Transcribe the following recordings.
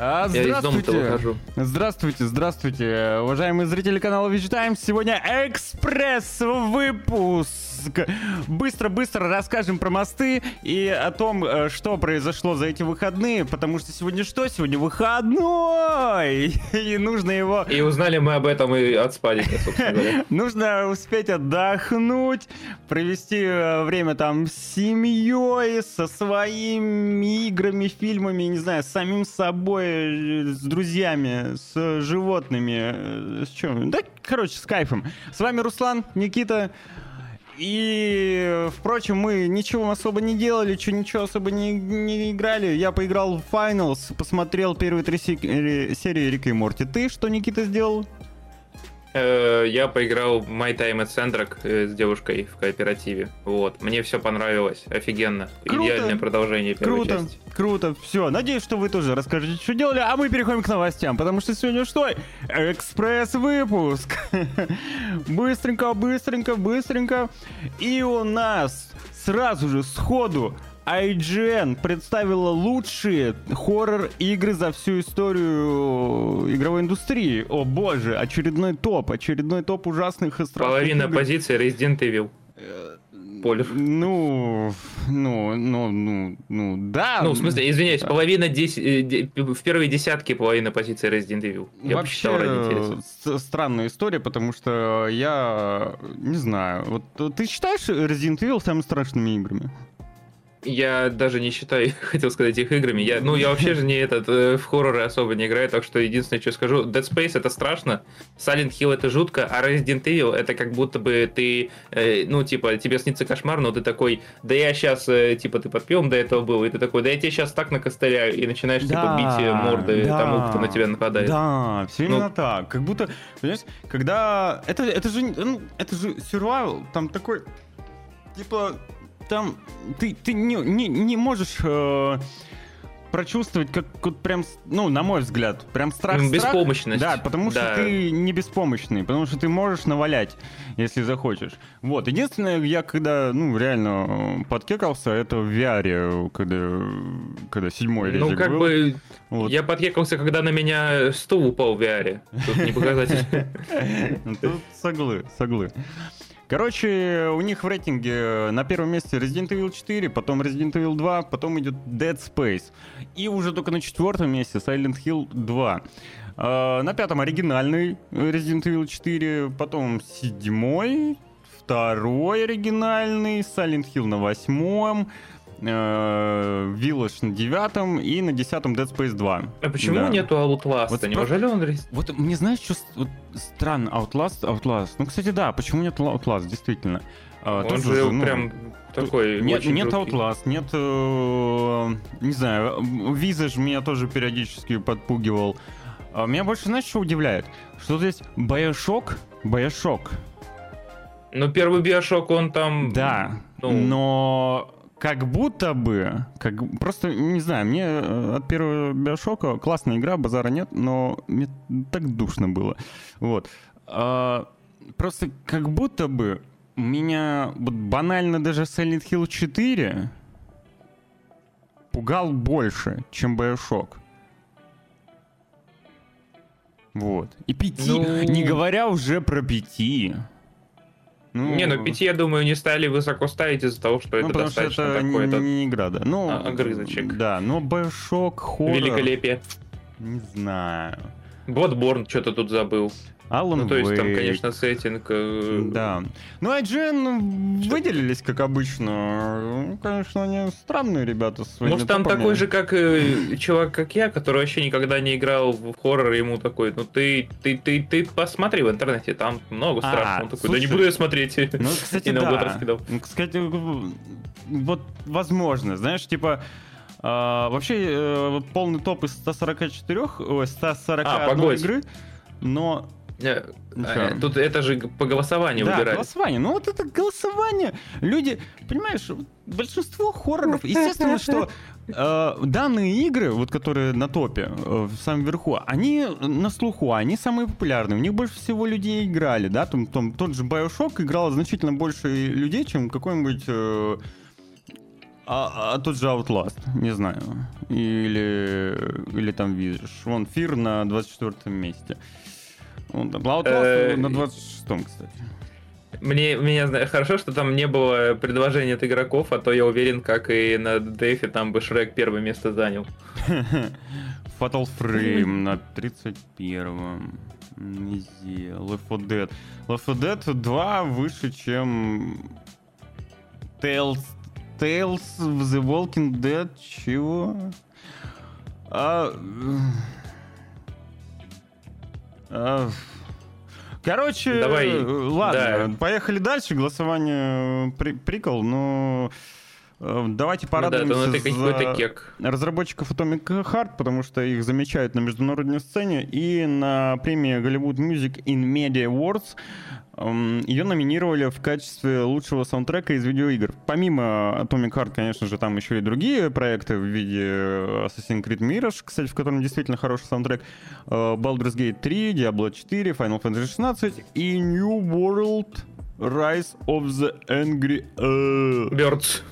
А, Я из дома-то здравствуйте. выхожу. Здравствуйте, здравствуйте, уважаемые зрители канала Вич Таймс. Сегодня экспресс-выпуск. Быстро-быстро расскажем про мосты и о том, э, что произошло за эти выходные, потому что сегодня что? Сегодня выходной! И нужно его... И узнали мы об этом и от спадика, собственно говоря. Нужно успеть отдохнуть, провести э, время там с семьей, со своими играми, фильмами, не знаю, с самим собой, э, с друзьями, с животными, с чем? Да, короче, с кайфом. С вами Руслан, Никита. И, впрочем, мы ничего особо не делали, чё, ничего особо не, не играли. Я поиграл в Finals, посмотрел первые три се- э, серии Рика и Морти. Ты что, Никита, сделал? Э, Я поиграл My Time at Sandrock э, с девушкой в кооперативе. Вот. Мне все понравилось. Офигенно. Круто. Идеальное продолжение первой Круто, части. круто. Все, надеюсь, что вы тоже расскажете, что делали, а мы переходим к новостям, потому что сегодня что? Экспресс-выпуск. быстренько, быстренько, быстренько. И у нас сразу же сходу IGN представила лучшие хоррор-игры за всю историю игровой индустрии. О боже, очередной топ, очередной топ ужасных и страшных Половина игр. позиции Resident Evil. Поле. Ну, ну, ну, ну, ну, да. Ну, в смысле, извиняюсь, половина десять, э, в первой десятке половина позиции Resident Evil. Я Вообще посчитал странная история, потому что я не знаю. Вот э, ты считаешь Resident Evil самыми страшными играми? Я даже не считаю, хотел сказать, их играми. Я, ну, я вообще же не этот, э, в хорроры особо не играю, так что единственное, что скажу, Dead Space это страшно, Silent Hill это жутко, а Resident Evil это как будто бы ты, э, ну, типа, тебе снится кошмар, но ты такой, да я сейчас, типа, ты под пивом до этого был, и ты такой, да я тебе сейчас так накостыляю, и начинаешь, типа, бить э, морды да, тому, кто на тебя нападает. Да, все Ну. именно так. Как будто, понимаешь, когда... Это, это же, ну, это же survival, там такой, типа, там ты, ты не, не, не можешь э, прочувствовать, как вот прям, ну, на мой взгляд, прям страх М, страх. беспомощность. Да, потому что Да. ты не беспомощный, потому что ты можешь навалять, если захочешь. Вот, единственное, я когда, ну, реально э, подкекался, это в VR, когда, когда седьмой Ну, резик как был. бы, Вот. я подкекался, когда на меня стул упал в VR. Тут не показатель. Ну, Тут соглы, соглы. Короче, у них в рейтинге на первом месте Resident Evil 4, потом Resident Evil 2, потом идет Dead Space. И уже только на четвертом месте Silent Hill 2. А, На пятом оригинальный Resident Evil 4, потом седьмой, второй оригинальный, Silent Hill на восьмом, э, Village на девятом и на десятом Dead Space 2. А почему Да. нету Outlast? Вот Неужели он... Вот мне знаешь, что вот странно, Outlast, Outlast. Ну, кстати, да, почему нет Outlast, действительно. А, Он тоже же ну, прям такой Нет, нет жуткий. Outlast, нет, э, не знаю, Visage меня тоже периодически подпугивал. А меня больше, знаешь, что удивляет? Что здесь Bioshock, Bioshock, Ну, первый Биошок, он там... да, ну. но как будто бы, как просто не знаю, мне э, от первого Биошока классная игра, базара нет, но мне так душно было, вот. А, просто как будто бы меня вот банально даже Silent Hill 4 пугал больше, чем Биошок. Вот. И пяти, Ну. не говоря уже про пяти. Ну, Не, ну пяти, я думаю, не стали высоко ставить из-за того, что ну, это потому что достаточно это такой не, этот не игра, да. Ну, а, огрызочек. Да, но Bioshock, хоррор, великолепие. не знаю. Bloodborne что-то тут забыл. Alan Ну, то есть там, конечно, сеттинг... э, Да. Ну, IGN выделились, как обычно. Ну, конечно, они странные ребята своими Может, там топами. такой же, как э, чувак, как я, который вообще никогда не играл в хоррор, ему такой, ну ты, ты, ты, ты посмотри в интернете, там много А, страшного. Он такой, да не слушай, буду я смотреть. Ну, кстати, да. Ну, Кстати, вот возможно, знаешь, типа... а, вообще, э, полный топ из 144, ой, 141 А, погодь. игры, но Э, э? Тут это же по голосованию да, выбирали. голосование. Ну вот это голосование. Люди, понимаешь, большинство хорроров, естественно, что э, данные игры, вот которые на топе, э, в самом верху, они на слуху, они самые популярные. У них больше всего людей играли, да, там, там тот же Bioshock играло значительно больше людей, чем какой-нибудь э, А, а тут же Outlast, не знаю. Или, или там видишь. Вон Фир на 24 месте. Там Outlast Э, на 26-м, кстати. Мне, меня хорошо, что там не было предложений от игроков, а то я уверен, как и на Дефе, там бы Шрек первое место занял. Fatal Frame на 31-м. Низе. Left 4 Dead. Left 4 Dead 2 выше, чем Tales, Tales of the Walking Dead. Чего? А... а, Короче, Давай, э, ладно, да. поехали дальше. Голосование э, при- прикол, но э, давайте Ну да, порадуемся ну какой-то за кек. разработчиков Atomic Heart, потому что их замечают на международной сцене, и на премии Hollywood Music in Media Awards эм, ее номинировали в качестве лучшего саундтрека из видеоигр. Помимо Atomic Heart, конечно же, там еще и другие проекты в виде Assassin's Creed Mirage, кстати, в котором действительно хороший саундтрек, э, Baldur's Gate 3, Diablo 4, Final Fantasy 16 и New World Rise of the Angry Earth.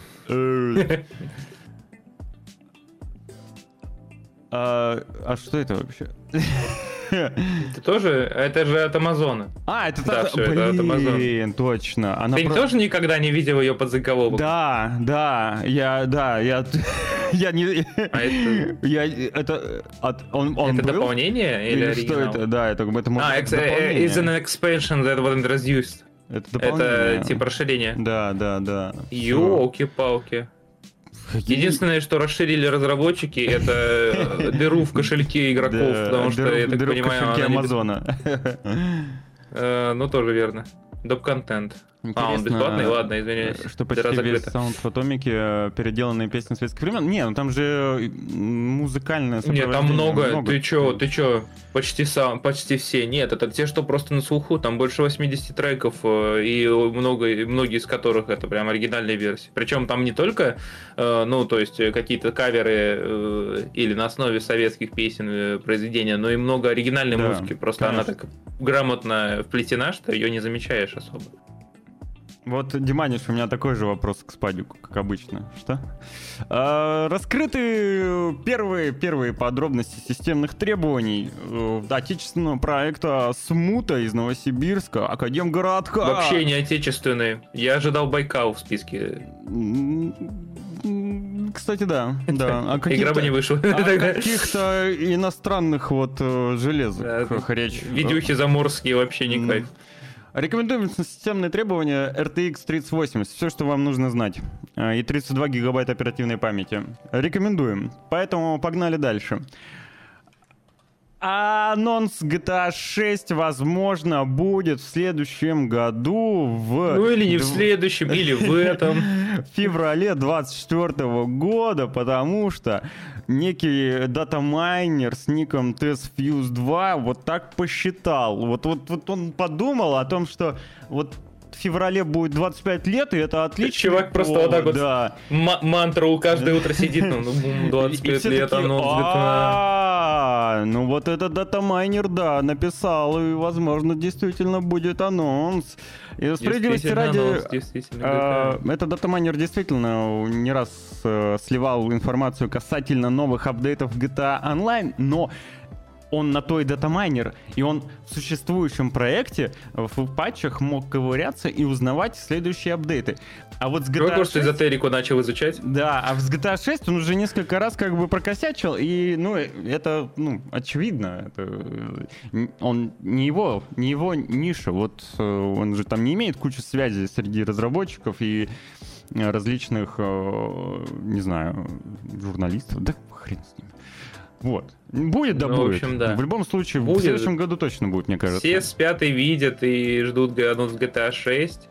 А, а что это вообще? Ты тоже? Это же от Амазона. А, это Да, та- всё, это от. Блин, точно. Она Ты про- тоже никогда не видел ее под заголовок? Да, да, я, да, я, я не, А это- я, это, от- он, он это был? дополнение или, Или что это? Да, это, это может А, быть ex- э, дополнение. is an expansion that was introduced. Это дополнение. Это типа расширение. Да, да, да. Ёлки-палки. Какие- Единственное, что расширили разработчики, это э, дыру в кошельке игроков, потому что, я так дыру в понимаю, кошельке Амазона. Э, Ну, тоже верно. Доп-контент. А, он Интересно, бесплатный? Ладно, извиняюсь. Что Дыра почти весь саунд в Атомике э, переделанные песни советских времен. Не, ну там же м, музыкальное Нет, там сопровождение много. Ты чё, ты чё? Почти сам, почти все. Нет, это те, что просто на слуху. Там больше 80 треков, э, и много, многие из которых это прям оригинальные версии. Причем там не только, э, ну, то есть э, какие-то каверы э, или на основе советских песен э, произведения, но и много оригинальной Да, музыки. Просто она конечно. так грамотно вплетена, что ее не замечаешь особо. Вот, Диманиш, у меня такой же вопрос к Спадику, как обычно. Что? А, раскрыты первые, первые подробности системных требований э, отечественного проекта «Смута» из Новосибирска, Академгородка. Вообще не отечественные. Я ожидал Байкал в списке. Кстати, да. да. О Игра бы не вышла. о каких-то иностранных вот э, железах Да, речь. Видюхи заморские вообще не кайф. Рекомендуем системные требования RTX 3080. Все, что вам нужно знать. А, И 32 гигабайта оперативной памяти. Рекомендуем. Поэтому погнали дальше. Анонс GTA 6, возможно, будет в следующем году в... Ну или не в следующем, или в этом. в феврале 24 года, потому что некий датамайнер с ником TestFuse 2 вот так посчитал. Вот, вот, вот он подумал о том, что вот в феврале будет 25 лет, и это отлично. Чувак просто вот так вот Да. М- мантру каждое утро сидит, ну, ну, бум, И 25 все лет, анонс GTA. «А, Ну вот этот датамайнер, да, написал, и, возможно, действительно будет анонс. И справедливости ради, а, GTA. Этот датамайнер действительно не раз э, сливал информацию касательно новых апдейтов GTA Online, но он на той датамайнер, и он в существующем проекте в патчах мог ковыряться и узнавать следующие апдейты. А вот с Какой GTA курс 6... эзотерику начал изучать? Да, а в GTA 6 он уже несколько раз как бы прокосячил, и, ну, это, ну, очевидно, это, э, он не его, не его ниша, вот э, он же там не имеет кучу связей среди разработчиков и э, различных, э, не знаю, журналистов, да хрен с ним. Вот. Будет, да Ну, в будет. общем, да. В любом случае, в Будет. следующем году точно будет, мне кажется. Все с пятой видят и ждут анонс GTA 6.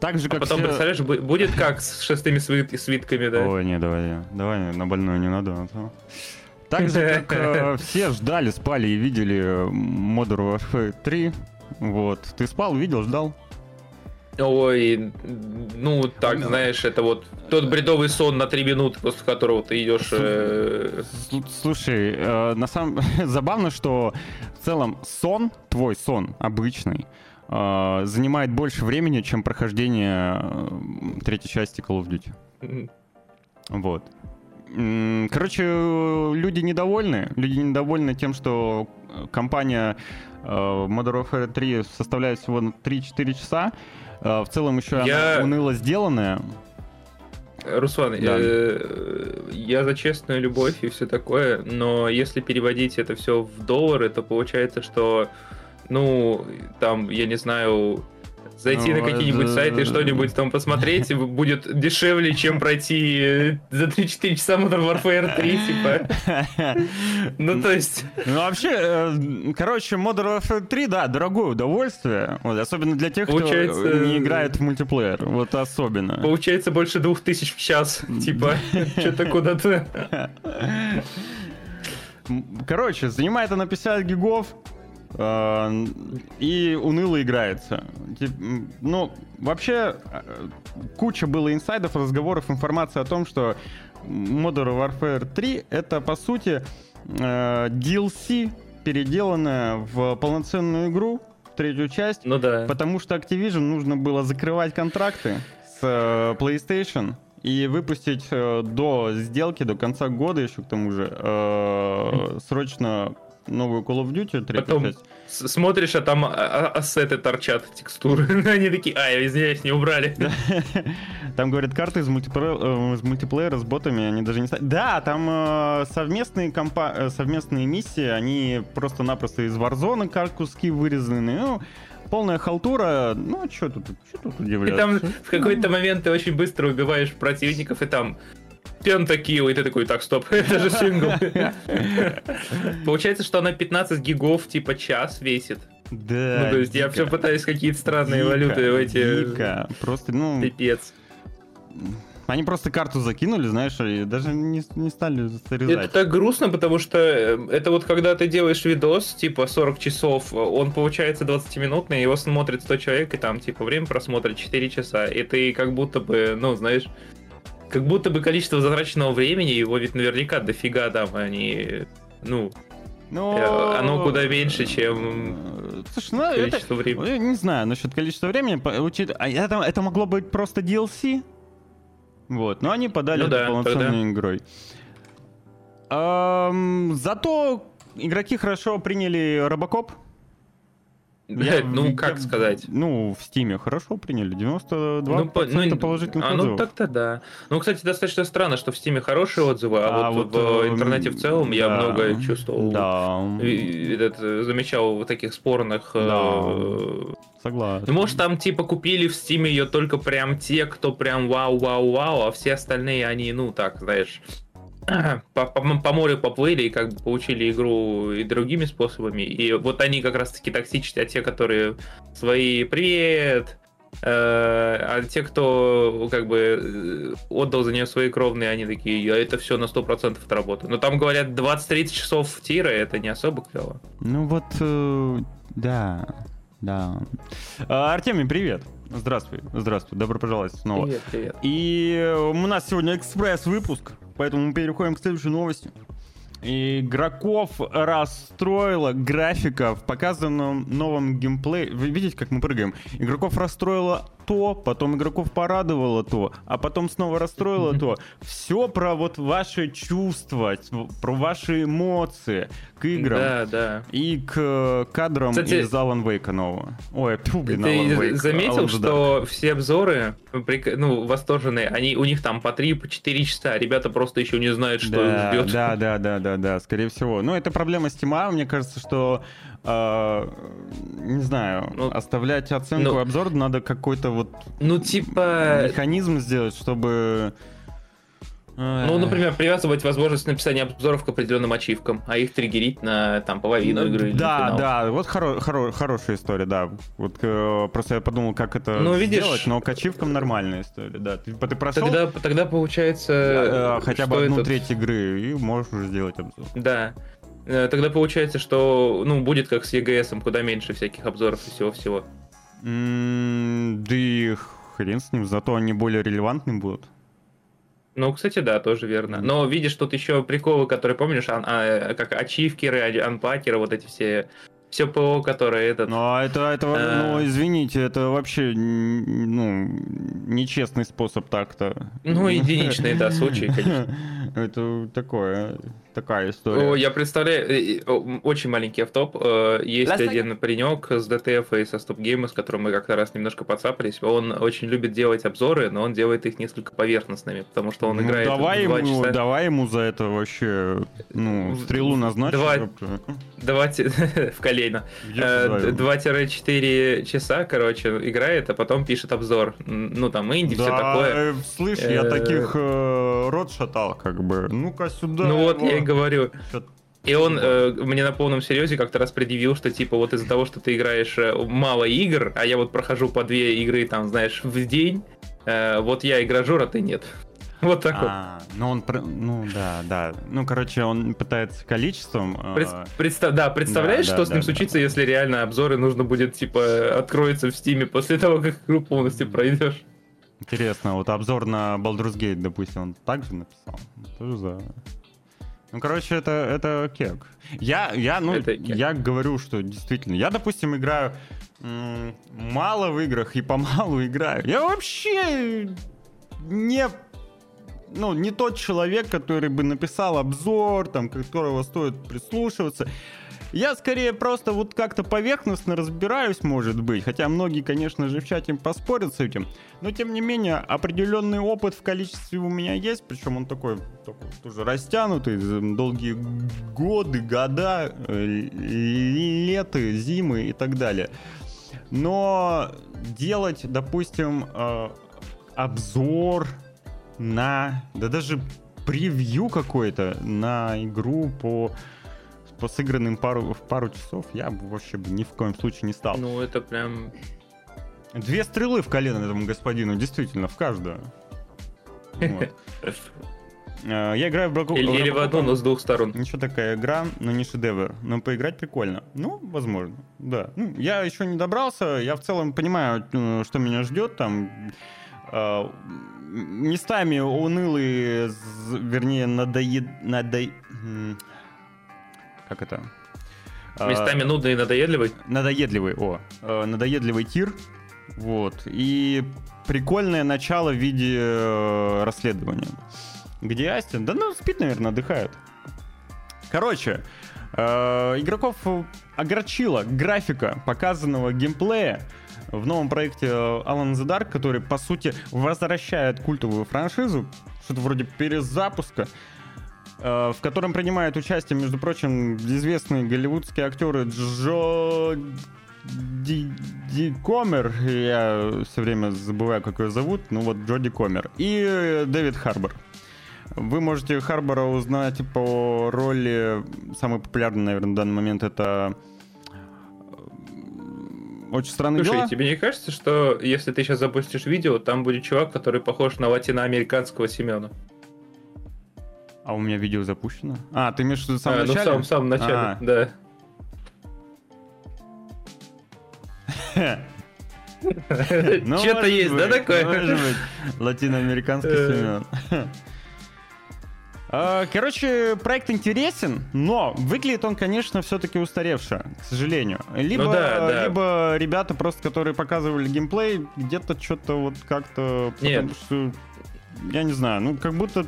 Так же, А как потом, все... представляешь, бу- будет как с шестыми свит- свитками, да? Ой, не, давай, давай на больную не надо. а то. Так же, как э, все ждали, спали и видели э, Modern Warfare 3. Вот. Ты спал, видел, ждал? Ой, ну так, Ну. знаешь, это вот тот бредовый сон на три минуты, после которого ты идешь. э, Слу- Слушай, э, на самом забавно, что в целом сон, твой сон обычный, э, занимает больше времени, чем прохождение третьей части Call of Duty. Вот. Короче, люди недовольны. Люди недовольны тем, что э, компания э, Modern Warfare 3 составляет всего на 3-4 часа. Э, В целом еще Я- уныло сделанная. Руслан, Да. э, я за честную любовь и все такое, но если переводить это все в доллары, то получается, что, ну, там, я не знаю, зайти Ну, на какие-нибудь это- сайты и что-нибудь там посмотреть будет дешевле, чем пройти э, за 3-4 часа Modern Warfare 3, типа. Ну, то есть, Ну, вообще, э, короче, Modern Warfare 3, да, дорогое удовольствие. Вот, особенно для тех, Получается, кто не играет в мультиплеер. Вот особенно. получается больше 2000 в час, типа, что-то куда-то. Короче, занимает она 50 гигов и уныло играется. Ну, вообще, э, куча было инсайдов, разговоров, информации о том, что Modern Warfare 3 это, по сути, э, DLC, переделанная в полноценную игру, третью часть, Ну да. Потому что Activision нужно было закрывать контракты с э, PlayStation и выпустить э, до сделки, до конца года еще к тому же, э, срочно новую Call of Duty, третью Потом часть. смотришь, а там а- а- ассеты торчат, текстуры. Они такие, а, извиняюсь, не убрали. Там, говорят, карты из мультиплеера, э, из мультиплеера с ботами, они даже не... Да, там э, совместные, компа... э, совместные миссии, они просто-напросто из Warzone как куски вырезаны. Ну, полная халтура. Ну, что тут, что тут И удивляться? там в какой-то момент ты очень быстро убиваешь противников, и там пентакил, и ты такой, так, стоп, это же сингл. Получается, что она 15 гигов типа час весит. Да, Ну, то есть я дико. все пытаюсь какие-то странные Дико, валюты в эти... Дико. Просто, ну, Пипец. они просто карту закинули, знаешь, и даже не, не стали Это срезать. так грустно, потому что э, это вот когда ты делаешь видос, типа 40 часов, он получается 20-минутный, его смотрит 100 человек, и там, типа, время просмотра 4 часа, и ты как будто бы, ну, знаешь, как будто бы количество затраченного времени, его ведь наверняка дофига там, они, ну, Но... э, оно куда меньше, чем Слушай, ну, это... количество времени. Я не знаю насчет количества времени. учит- а это, это могло быть просто DLC. Вот, но они подали Ну это да, полноценной игрой. Ам, зато игроки хорошо приняли Робокоп. Я- ну, я- как сказать? Ну, в Стиме хорошо приняли. 92% Ну, по- ну, положительных а, ну отзывов. так-то да. Ну, кстати, достаточно странно, что в Стиме хорошие отзывы, а, А вот, вот, в э, интернете в целом я да, много чувствовал. Да, этот, э, замечал вот таких спорных. э, Да. согласен. Ну, может, там типа купили в Стиме ее только прям те, кто прям вау-вау-вау, а все остальные, они, ну, так, знаешь, по, по- по морю поплыли и как бы получили игру и другими способами. И вот они как раз-таки токсичные, а те, которые свои «Привет!», э, а те, кто как бы э, отдал за нее свои кровные, они такие, а это все на 100% отработано. Но там говорят 20-30 часов тира, это не особо клево. Ну вот, э, да, да. А, Артемий, привет. Здравствуй, здравствуй, добро пожаловать снова. Привет, привет. И э, у нас сегодня экспресс-выпуск, поэтому мы переходим к следующей новости. Игроков расстроила графика в показанном новом геймплее. Вы видите, как мы прыгаем? Игроков расстроило то, потом игроков порадовало то, а потом снова расстроило то. Все про вот ваши чувства, про ваши эмоции к играм. Да, да. И к э, кадрам Кстати, из Alan Wake нового. Ой, тьфу, блин, Alan Ты Wake, заметил, Alan что все обзоры, ну, восторженные, они у них там по 3-4 часа, а ребята просто еще не знают, что да, их ждет. Да, да, да, да, да, скорее всего. Ну, это проблема Steam, мне кажется, что э, не знаю, Ну, оставлять оценку ну, и обзор надо какой-то вот Ну, типа, механизм сделать, чтобы... ну, например, привязывать возможность написания обзоров к определенным ачивкам, а их триггерить на там половину игры. или на Да, финал. да, вот хоро- хоро- хорошая история, да. Вот э, просто я подумал, как это Ну, видишь- сделать, но к ачивкам нормальная история, да. Ты, ты прошел Тогда, тогда получается... э, хотя бы одну этот- треть игры и можешь уже сделать обзор. Да. Э, Тогда получается, что, ну, будет как с EGS, куда меньше всяких обзоров и всего-всего. Да и хрен с ним, зато они более релевантны будут. Ну, кстати, да, тоже верно. Но видишь, тут еще приколы, которые помнишь, ан- а, как ачивкеры, анпакеры, вот эти все все ПО, которое этот... Ну, а это, это, А. ну, извините, это вообще, ну, нечестный способ так-то. Ну, единичные, да, случаи, конечно. Это такое, такая О, история. я представляю, э, очень маленький автоп. Э, Есть Last один паренек с DTF и со Stop Game, с которым мы как-то раз немножко подцапались. Он очень любит делать обзоры, но он делает их несколько поверхностными, потому что он Ну, играет давай, два ему, часа. давай ему за это вообще, ну, стрелу назначить. Два-. Два в колено. Где Э? 2-4 часа, короче, играет, а потом пишет обзор. Ну, там, инди, все Да, такое. э, слышь, я таких рот шатал, как бы. Ну-ка сюда. ну вот, я говорю. И он э, мне на полном серьезе как-то раз предъявил, что типа вот из-за того, что ты играешь э, мало игр, а я вот прохожу по две игры, там, знаешь, в день, э, вот я игражур, а ты нет. Вот так вот. А, ну он, ну да, да. Ну, короче, он пытается количеством. э, Пред- представ- да, представляешь, да, что да, с ним да. случится, если реально обзоры нужно будет, типа, откроется в стиме после того, как игру полностью пройдешь? Интересно, вот обзор на Baldur's Gate, допустим, он также написал. Тоже за... Ну, короче, это, это кек. Я, я, ну, Это кек. я говорю, что действительно, я, допустим, играю м, мало в играх и помалу играю. Я вообще не ну, не тот человек, который бы написал обзор, там, которого стоит прислушиваться. Я скорее просто вот как-то поверхностно разбираюсь, может быть, хотя многие, конечно же, в чате поспорят с этим, но тем не менее определенный опыт в количестве у меня есть, причем он такой, такой тоже растянутый, долгие годы, года, э, леты, зимы и так далее. Но делать, допустим, э, обзор на, да даже превью какой-то на игру по по сыгранным пару, в пару часов я бы вообще бы ни в коем случае не стал. Ну, это прям... Две стрелы в колено этому господину, действительно, в каждую. Вот. Э, Я играю в Браку... Или, или в одну, но с двух сторон. Ничего такая игра, но не шедевр. Но поиграть прикольно. Ну, возможно, да. Ну, я еще не добрался. Я в целом понимаю, э, что меня ждет там. Э, Местами унылые, вернее, надоед... надо- Как это? Местами нудный и надоедливый. надоедливый, о, э, надоедливый тир, вот, и прикольное начало в виде э, расследования, где Астин, да ну, спит, наверное, отдыхает. Короче, э, игроков огорчила графика показанного геймплея в новом проекте Alan the Dark, который, по сути, возвращает культовую франшизу, что-то вроде перезапуска, в котором принимают участие, между прочим, известные голливудские актеры Джо Ди, Ди Комер, я все время забываю, как ее зовут, ну вот Джоди Комер, и э, Дэвид Харбор. Вы можете Харбора узнать по роли, самый популярный, наверное, в данный момент, это э, «Очень странные Слушай, дела». тебе не кажется, что если ты сейчас запустишь видео, там будет чувак, который похож на латиноамериканского Семена? А у меня видео запущено? А, ты имеешь в виду в самом А, ну, в начале? самом, самом начале, А. да. Ну, Что-то есть, да, такое? Может быть. Латиноамериканский Э. Семен. А, Короче, проект интересен, но выглядит он, конечно, все-таки устаревше, к сожалению. Либо, Ну да, да. либо ребята просто, которые показывали геймплей, где-то что-то вот как-то... Нет. потому что, я не знаю, ну как будто,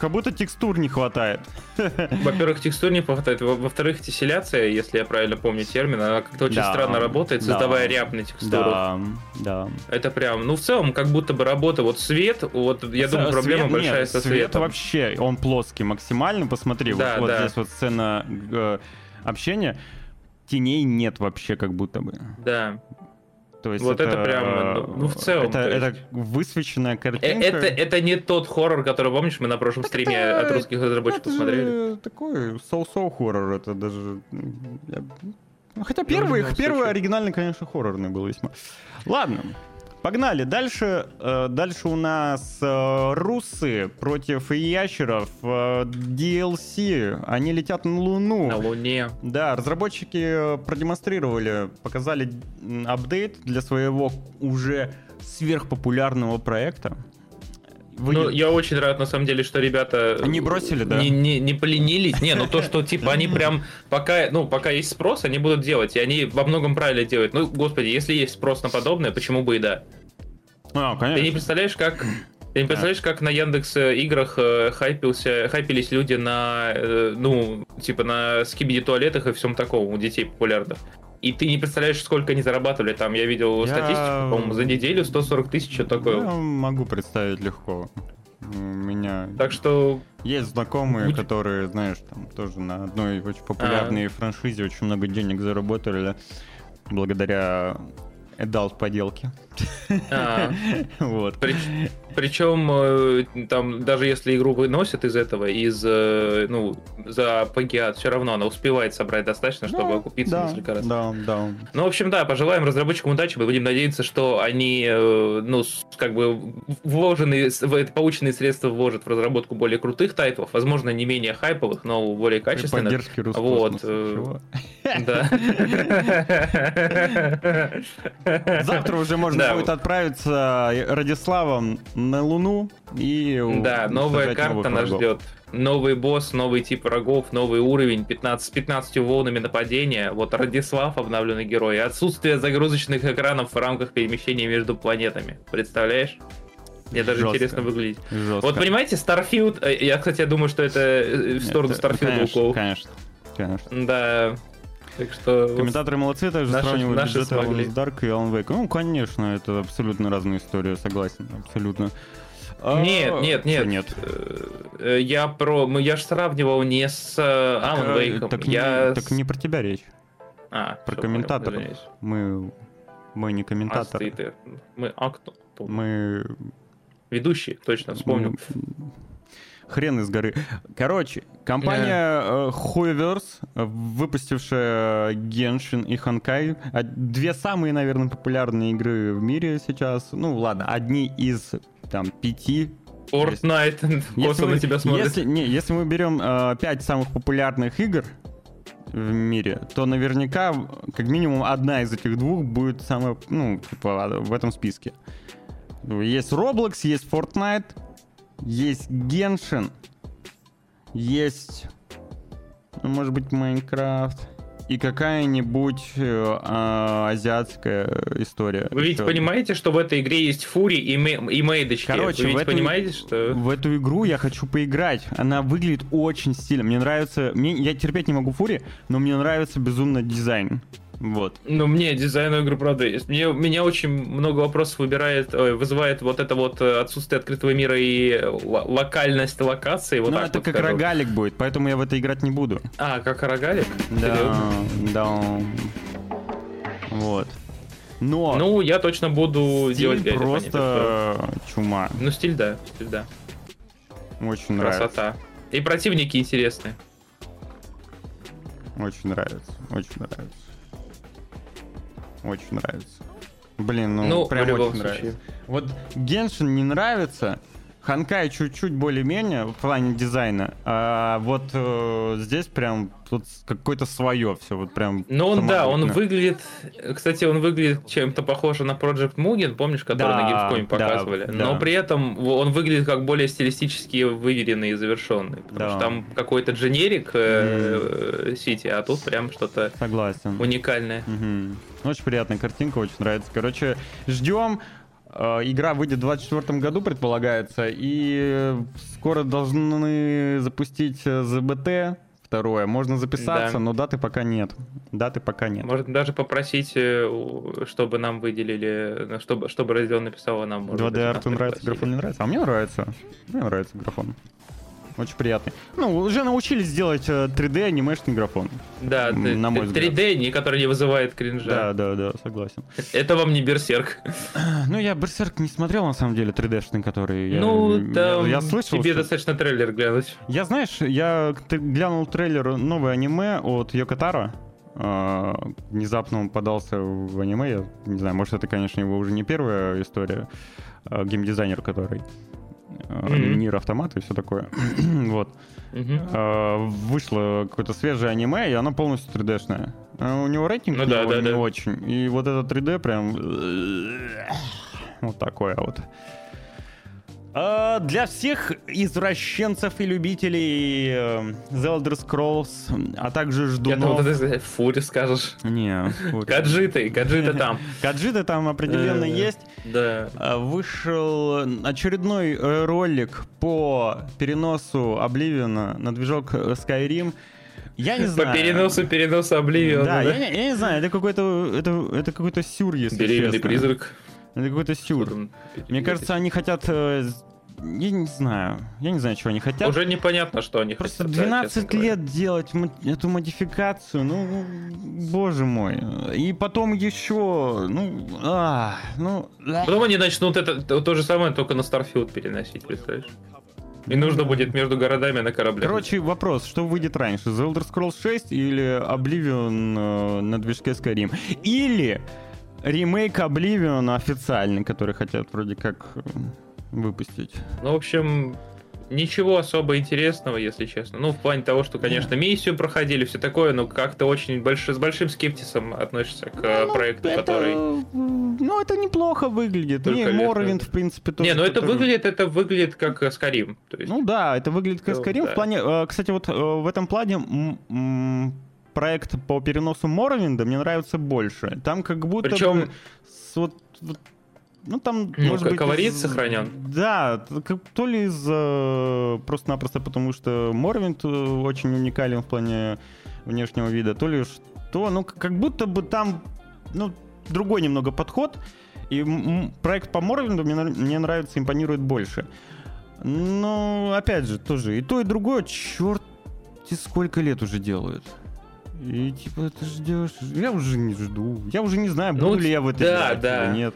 как будто текстур не хватает. Во-первых, текстур не хватает. Во- Во-вторых, тесселяция, если я правильно помню термин, она как-то очень Да. странно работает, Да. создавая ряд на текстуру. Да, да. Это прям, ну в целом, как будто бы работа, вот свет, вот я думаю, С- проблема свет- большая нет, со свет светом. вообще, он плоский максимально, посмотри, Да, вот, вот да. здесь вот сцена э, общения, теней нет вообще как будто бы. Да. То есть Вот это прям, э, ну, ну, в целом, Это, то это есть. высвеченная Э, картинка. Это, это не тот хоррор, который, помнишь, мы на прошлом Так стриме это- от русских разработчиков это смотрели? же такой соу-соу хоррор, это даже... Хотя первый, любом первый оригинальный, конечно, хоррорный был весьма. Ладно, погнали. Дальше, э, дальше у нас э, русы против ящеров. э, DLC. Они летят на Луну. На Луне. Да, разработчики продемонстрировали, показали апдейт для своего уже сверхпопулярного проекта. Ну, я очень рад, на самом деле, что ребята... Они бросили, да? Не, не, не поленились. Не, ну то, что, типа, они прям, пока, ну, пока есть спрос, они будут делать. И они во многом правильно делают. Ну, господи, если есть спрос на подобное, почему бы и да? А, конечно. Ты не представляешь, как... Ты не представляешь, как на Яндекс э, играх э, хайпился, хайпились люди на, э, ну, типа на скибиди туалетах и всем таком у детей популярных. И ты не представляешь, сколько они зарабатывали. Там я видел Я- статистику, по-моему, за неделю 140 тысяч, что такое. Я могу представить легко. У меня Так что есть знакомые, Будь- которые, знаешь, там тоже на одной очень популярной франшизе очень много денег заработали благодаря Adult поделке. А. Вот. Причем э, там даже если игру выносят из этого, из э, ну за плагиат, все равно она успевает собрать достаточно, чтобы Да, окупиться несколько раз. Да, да. Ну, в общем, да, пожелаем разработчикам удачи. Мы будем надеяться, что они, э, ну, как бы вложенные, в это полученные средства вложат в разработку более крутых тайтлов, возможно, не менее хайповых, но более качественных. русского Вот, Да. Завтра уже можно Да. будет отправиться Радиславом на Луну и Да, новая карта нас ждет. Новый босс, новый тип врагов, новый уровень, 15, с 15 волнами нападения. Вот Радислав, обновленный герой. и Отсутствие загрузочных экранов в рамках перемещения между планетами. Представляешь? Мне даже Жестко. интересно выглядеть. Жестко. Вот понимаете, Starfield, э, я, кстати, думаю, что это э, в сторону Starfield конечно. Конечно, конечно. Да. Так что... вот Комментаторы молодцы, также Наши- сравнивают наши смогли. Alan Dark и Alan Wake. Ну, конечно, это абсолютно разные истории, согласен, абсолютно. А, Нет, нет, нет. нет. Э, Я про... мы- Я же сравнивал не с э, Alan Э, Wake. Так, я не, так не про тебя речь. А, про комментаторов. Мы, мы не А, комментаторы. ты- ты- Мы а кто? Мы... Ведущие, точно, вспомнил. м, Хрен из горы. Короче, компания э, Hoyoverse, э, выпустившая Genshin и Honkai, а, две самые, наверное, популярные игры в мире сейчас. Ну, ладно, одни из там пяти Fortnite, косо на тебя смотрит. Если, не, если мы берем э, 5 самых популярных игр в мире, то наверняка как минимум одна из этих двух будет самая, ну, типа, в этом списке. Есть Roblox, есть Fortnite, есть Genshin, есть, ну, может быть, Майнкрафт и какая-нибудь э, а, азиатская история. Вы ведь Ещё. понимаете, что в этой игре есть Фури и, Мэ- и Мейдочки? Короче, Вы в ведь эту- понимаете, что... В эту игру я хочу поиграть. Она выглядит очень стильно. Мне нравится... Мне... Я терпеть не могу Фури, но мне нравится безумно дизайн. Вот. Ну, мне дизайн игры, правда. Мне, меня очень много вопросов выбирает, ой, вызывает вот это вот э, отсутствие открытого мира и э, ло- локальность локации. Вот так это вот как скажу. рогалик будет, поэтому я в это играть не буду. А, как рогалик? Да, Серьезно? да. Вот. Но Ну, я точно буду делать стиль гаджет, а не так просто чума. что- Ну, стиль, да, стиль, да. Очень нравится. Красота. И противники интересные. Очень нравится. Очень нравится. Очень нравится. Блин, ну, Ну, прям очень случае. нравится. Вот Геншин не нравится, Ханкай чуть-чуть более-менее в плане дизайна, а вот э, здесь прям тут какое-то свое все, вот прям. Ну, он, да, он выглядит... Кстати, он выглядит чем-то похоже на Project Mugen, помнишь, который Да, на Gamescom да, показывали? да. Но при этом он выглядит как более стилистически выверенный и завершенный. Потому Да. что там какой-то дженерик э, Сити, а тут прям что-то Согласен. уникальное. Мгм. Очень приятная картинка, очень нравится. Короче, ждем. Э, Игра выйдет в 2024 году, предполагается, и скоро должны запустить э, ЗБТ второе. Можно записаться, Да. но даты пока нет. Даты пока нет. Можно даже попросить, э, чтобы нам выделили, чтобы, чтобы Radeon написала нам. может быть, 2D нас арту нравится, графон не нравится? А мне нравится. Мне нравится графон. Очень приятный. Ну, уже научились делать э, 3D анимешный графон. Да, на мой т- взгляд. 3D, не- который не вызывает кринжа. Да, да, да, согласен. Это вам не берсерк. Ну, я Берсерк не смотрел, на самом деле, 3D-шный, который... я- ну, я, там я слышал, тебе что- достаточно трейлер глянуть. Я, знаешь, я глянул трейлер новое аниме от Йокотара. А, Внезапно он подался в аниме. Я не знаю, может, это, конечно, его уже не первая история. А, Геймдизайнер, который а, Мгм. Нир Автомат и все такое. вот. А, Вышло какое-то свежее аниме, и оно полностью 3D-шное. А У него рейтинг Ну да, да, не да. очень. И вот это 3D прям... Вот такое вот. А, для всех извращенцев и любителей э, The Elder Scrolls, а также Я ждунов... думал, ты фури скажешь. Не. Каджиты, каджиты там. Каджиты там определенно Э, есть. Да. А, Вышел очередной э, ролик по переносу Обливиона на движок Skyrim. Я не знаю. По переносу переносу Обливиона. Да, я, не- я не знаю, это какой-то это, это какой-то сюр, если Беременный честно. призрак. Это какой-то сюр. Мне кажется, они хотят... э, Я не знаю. Я не знаю, чего они хотят. Уже непонятно, что они Просто хотят. да, 12 честно говоря. лет делать мо- эту модификацию, ну, боже мой. И потом еще, ну, а, ну... Потом они начнут это то, то же самое, только на Starfield переносить, представляешь? И нужно будет между городами на корабле. Короче, вопрос, что выйдет раньше, The Elder Scrolls 6 или Oblivion э, на движке Skyrim? Или ремейк Oblivion официальный, который хотят вроде как э, выпустить. Ну, в общем, ничего особо интересного, если честно. Ну, в плане того, что, конечно, миссию проходили, все такое, но как-то очень больш... с большим скептисом относишься к э, Ну, проекту, это, который... Ну, это неплохо выглядит. Только Не, лето. Morrowind, в принципе, тоже. Не, ну это который- выглядит, это выглядит как э. То есть, Ну да, это выглядит как Ну, Skyrim. да. В плане, э, кстати, вот э, в этом плане проект по переносу Моровинда мне нравится больше. Там как будто Причем- бы с вот, вот- ну там Ну, может быть колорит из- сохранен. Да, то ли из э, просто-напросто потому что Моровинд э, очень уникален в плане внешнего вида, то ли что, ну как будто бы там ну другой немного подход. И проект по Моровинду мне, мне нравится, импонирует больше. Но, опять же, тоже и то, и другое, черт сколько лет уже делают. И типа ты ждешь. Я уже не жду. Я уже не знаю, Ну, буду ли я в это да, играть да. или нет.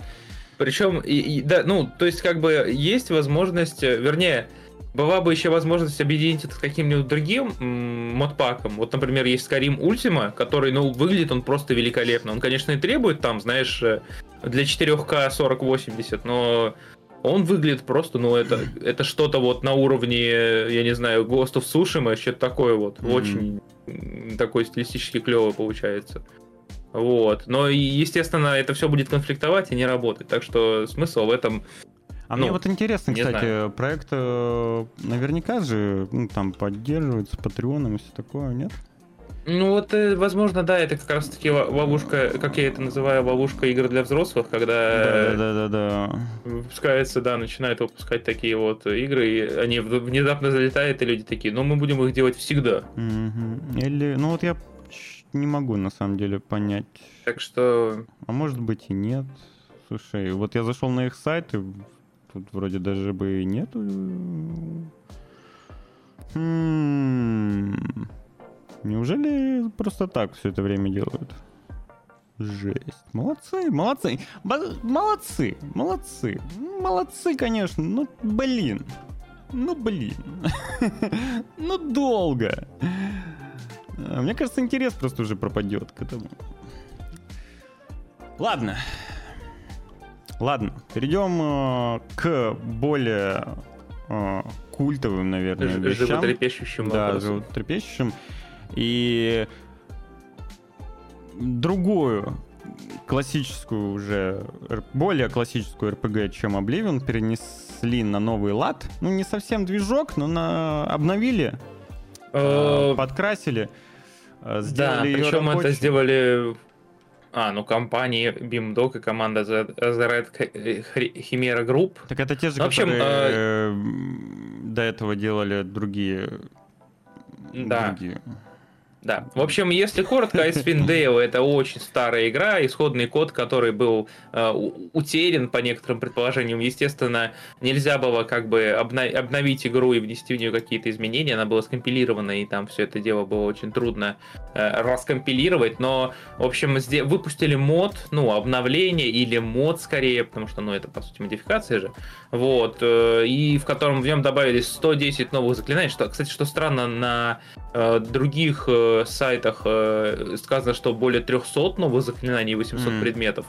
Причем, и, и- да, ну, то есть, как бы, есть возможность, э, вернее, была бы еще возможность объединить это с каким-нибудь другим м, модпаком. Вот, например, есть Skyrim Ultima, который, ну, выглядит он просто великолепно. Он, конечно, и требует там, знаешь, э, для 4К 4080, но он выглядит просто, ну, это, это что-то вот на уровне, я не знаю, Ghost of Tsushima, что-то такое вот. Мгм. Очень такой стилистически клево получается. Вот. Но, естественно, это все будет конфликтовать и не работать. Так что смысл в этом А Ну, мне вот интересно, кстати, знаю. проект э, наверняка же ну, там поддерживается Патреоном и все такое, нет? Ну вот, э, возможно, да, это как раз таки ло- ловушка, как я это называю, ловушка игр для взрослых, когда Да-да-да-да. выпускается, да, начинают выпускать такие вот игры, и они внезапно залетают, и люди такие, ну мы будем их делать всегда. Или, ну вот я не могу на самом деле понять. Так что, А может быть и нет. Слушай, вот я зашел на их сайт, и тут вроде даже бы и нету. Хм. Неужели просто так все это время делают? Жесть. Молодцы, молодцы. Ба- Молодцы, молодцы. Молодцы, конечно. Ну, блин. Ну, блин. Ну, долго. А, Мне кажется, интерес просто уже пропадет к этому. Ладно. Ладно, перейдем э, к более э, культовым, наверное, ж- вещам. животрепещущим Да, вопросом. животрепещущим. И другую классическую уже, более классическую RPG, чем Oblivion, перенесли на новый лад. Ну, не совсем движок, но на... обновили, э, Э, подкрасили. э, Да, Сделали её причем это рабочей. сделали... А, ну, компания BeamDog и команда The, The Red Ch- Ch- Chimera Group. Так это те же, В общем, которые э, до этого делали другие. Да. другие. Да. В общем, если коротко, Icewind Dale это очень старая игра, исходный код, который был э, утерян по некоторым предположениям. Естественно, нельзя было как бы обна- обновить игру и внести в нее какие-то изменения. Она была скомпилирована, и там все это дело было очень трудно э, раскомпилировать. Но, в общем, выпустили мод, ну, обновление или мод скорее, потому что, ну, это, по сути, модификация же. Вот. э, и в котором в нем добавились 110 новых заклинаний. Что, кстати, что странно, на э, других э, сайтах э, сказано, что более 300 новых заклинаний и 800 Мгм. предметов.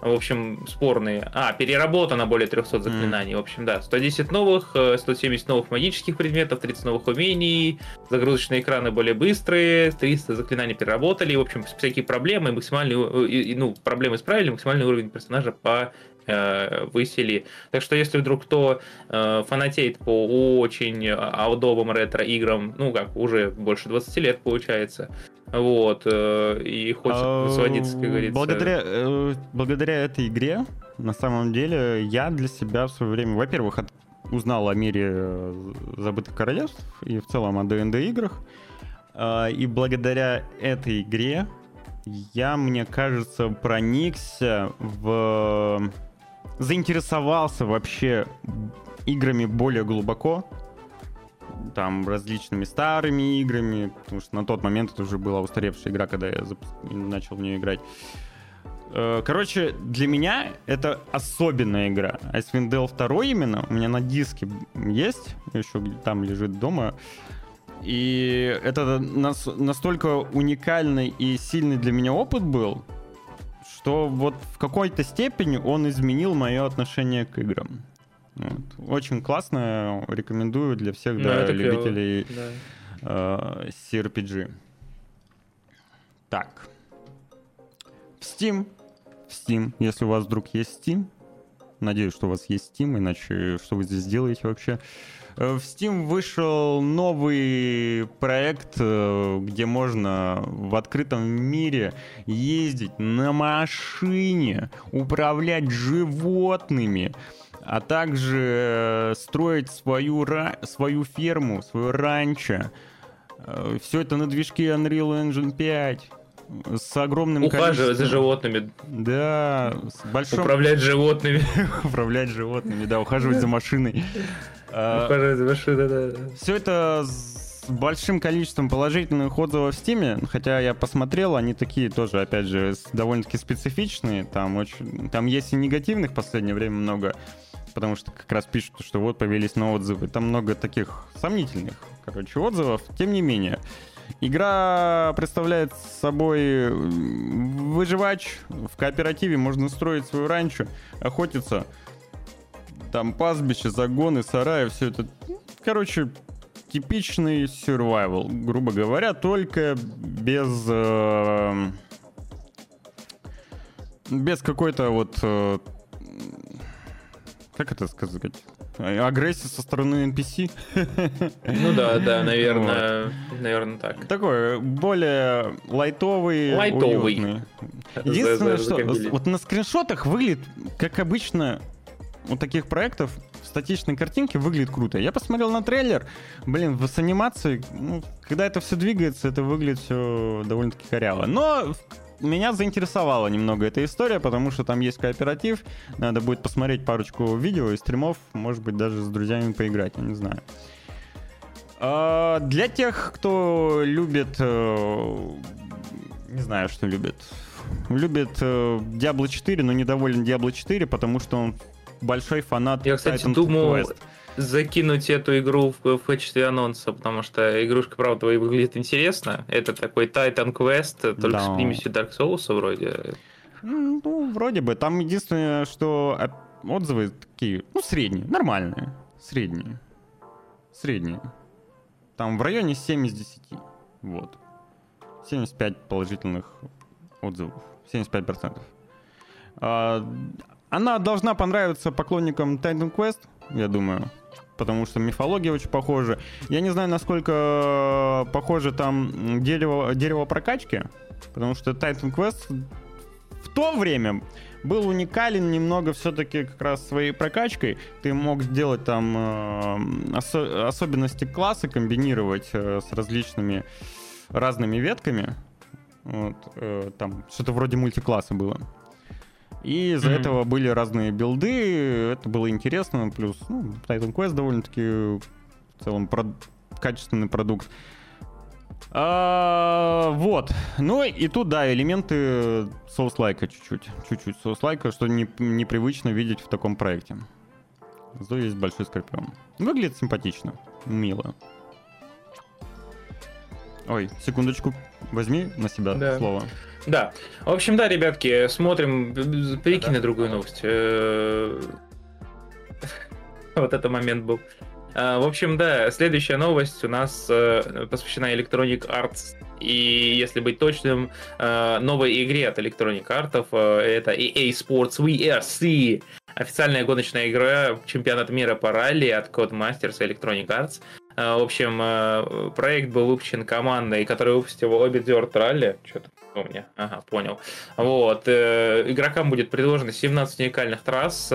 В общем, спорные. А, переработано более 300 заклинаний. В общем, да, 110 новых, э, 170 новых магических предметов, 30 новых умений, загрузочные экраны более быстрые, 300 заклинаний переработали. В общем, всякие проблемы, максимальный, и, ну, проблемы исправили, максимальный уровень персонажа э, высели. Так что если вдруг кто э, фанатеет по очень аудовым ретро-играм, ну как, уже больше 20 лет получается, вот, э, и хочет а, насладиться, как говорится. Благодаря, э, благодаря этой игре, на самом деле, я для себя в свое время, во-первых, узнал о мире э, забытых королевств и в целом о ДНД играх, э, и благодаря этой игре я, мне кажется, проникся в... заинтересовался вообще играми более глубоко, там различными старыми играми, потому что на тот момент это уже была устаревшая игра, когда я запуск... начал в нее играть. Э, короче, для меня это особенная игра. Icewind Dale 2 именно, у меня на диске есть, еще там лежит дома. И это нас, настолько уникальный и сильный для меня опыт был, что вот в какой-то степени он изменил мое отношение к играм. Вот. Очень классно, рекомендую для всех да, да, любителей да. э, CRPG. Так. В Steam. В Steam. Если у вас вдруг есть Steam, надеюсь, что у вас есть Steam, иначе что вы здесь делаете вообще? Э, в Steam вышел новый проект, э, где можно в открытом мире ездить на машине, управлять животными, а также э, строить свою, свою ферму, свое ранчо. Все это на движке Unreal Engine 5 с огромным Ухаживать количеством... за животными. Да, с большим... Управлять животными. Управлять животными, да, ухаживать за машиной. Да. Все это с большим количеством положительных отзывов в Steam, хотя я посмотрел, они такие тоже, опять же, довольно-таки специфичные. Там очень, там есть и негативных в последнее время много, потому что как раз пишут, что вот появились новые отзывы. Там много таких сомнительных, короче, отзывов. Тем не менее, Игра представляет собой выживач. В кооперативе можно строить свою ранчо, охотиться. Там пастбище, загоны, сараи, все это. Короче, типичный survival, грубо говоря, только без... Э, без какой-то вот... Э, как это сказать? Агрессия со стороны NPC. Ну да, да, наверное, вот. наверное так. Такой более лайтовый, лайтовый. Уютный. Единственное, что вот на скриншотах выглядит, как обычно, у таких проектов статичной картинки выглядит круто. Я посмотрел на трейлер, блин, с анимацией, ну, когда это все двигается, это выглядит все довольно-таки коряво. Но меня заинтересовала немного эта история, потому что там есть кооператив. Надо будет посмотреть парочку видео и стримов, может быть, даже с друзьями поиграть, я не знаю. А, для тех, кто любит... Э, не знаю, что любит. Любит э, Diablo 4, но недоволен Diablo 4, потому что он большой фанат Я, кстати, Titan думал, Quest закинуть эту игру в, в качестве анонса, потому что игрушка, правда, выглядит интересно. Это такой Titan Quest, только да. с примесью Dark Souls вроде. Ну, вроде бы. Там единственное, что отзывы такие, ну, средние, нормальные. Средние. Средние. Там в районе 7 из 10. Вот. 75 положительных отзывов. 75%. А, она должна понравиться поклонникам Titan Quest, я думаю потому что мифология очень похожа. Я не знаю, насколько похоже там дерево, дерево прокачки, потому что Titan Quest в то время был уникален немного все-таки как раз своей прокачкой. Ты мог сделать там э, осо- особенности класса, комбинировать э, с различными разными ветками. Вот, э, там что-то вроде мультикласса было. И из-за mm-hmm. этого были разные билды, это было интересно, плюс ну, Titan Quest довольно-таки в целом про- качественный продукт. А, вот. Ну и тут, да, элементы соус-лайка чуть-чуть. Чуть-чуть соус-лайка, что не, непривычно видеть в таком проекте. Зато есть большой скорпион. Выглядит симпатично, мило. Ой, секундочку, возьми на себя да. слово. Да. В общем, да, ребятки, смотрим. Перекинь на другую новость. Э, вот это момент был. А, в общем, да, следующая новость у нас э, посвящена Electronic Arts И если быть точным, э, новой игре от Electronic Arts, это EA Sports VRC, официальная гоночная игра чемпионат мира по ралли от Codemasters и Electronic Arts. Э, в общем, проект был выпущен командой, которая выпустила обе Dirt Rally. Что-то меня. Ага, понял. Вот. Игрокам будет предложено 17 уникальных трасс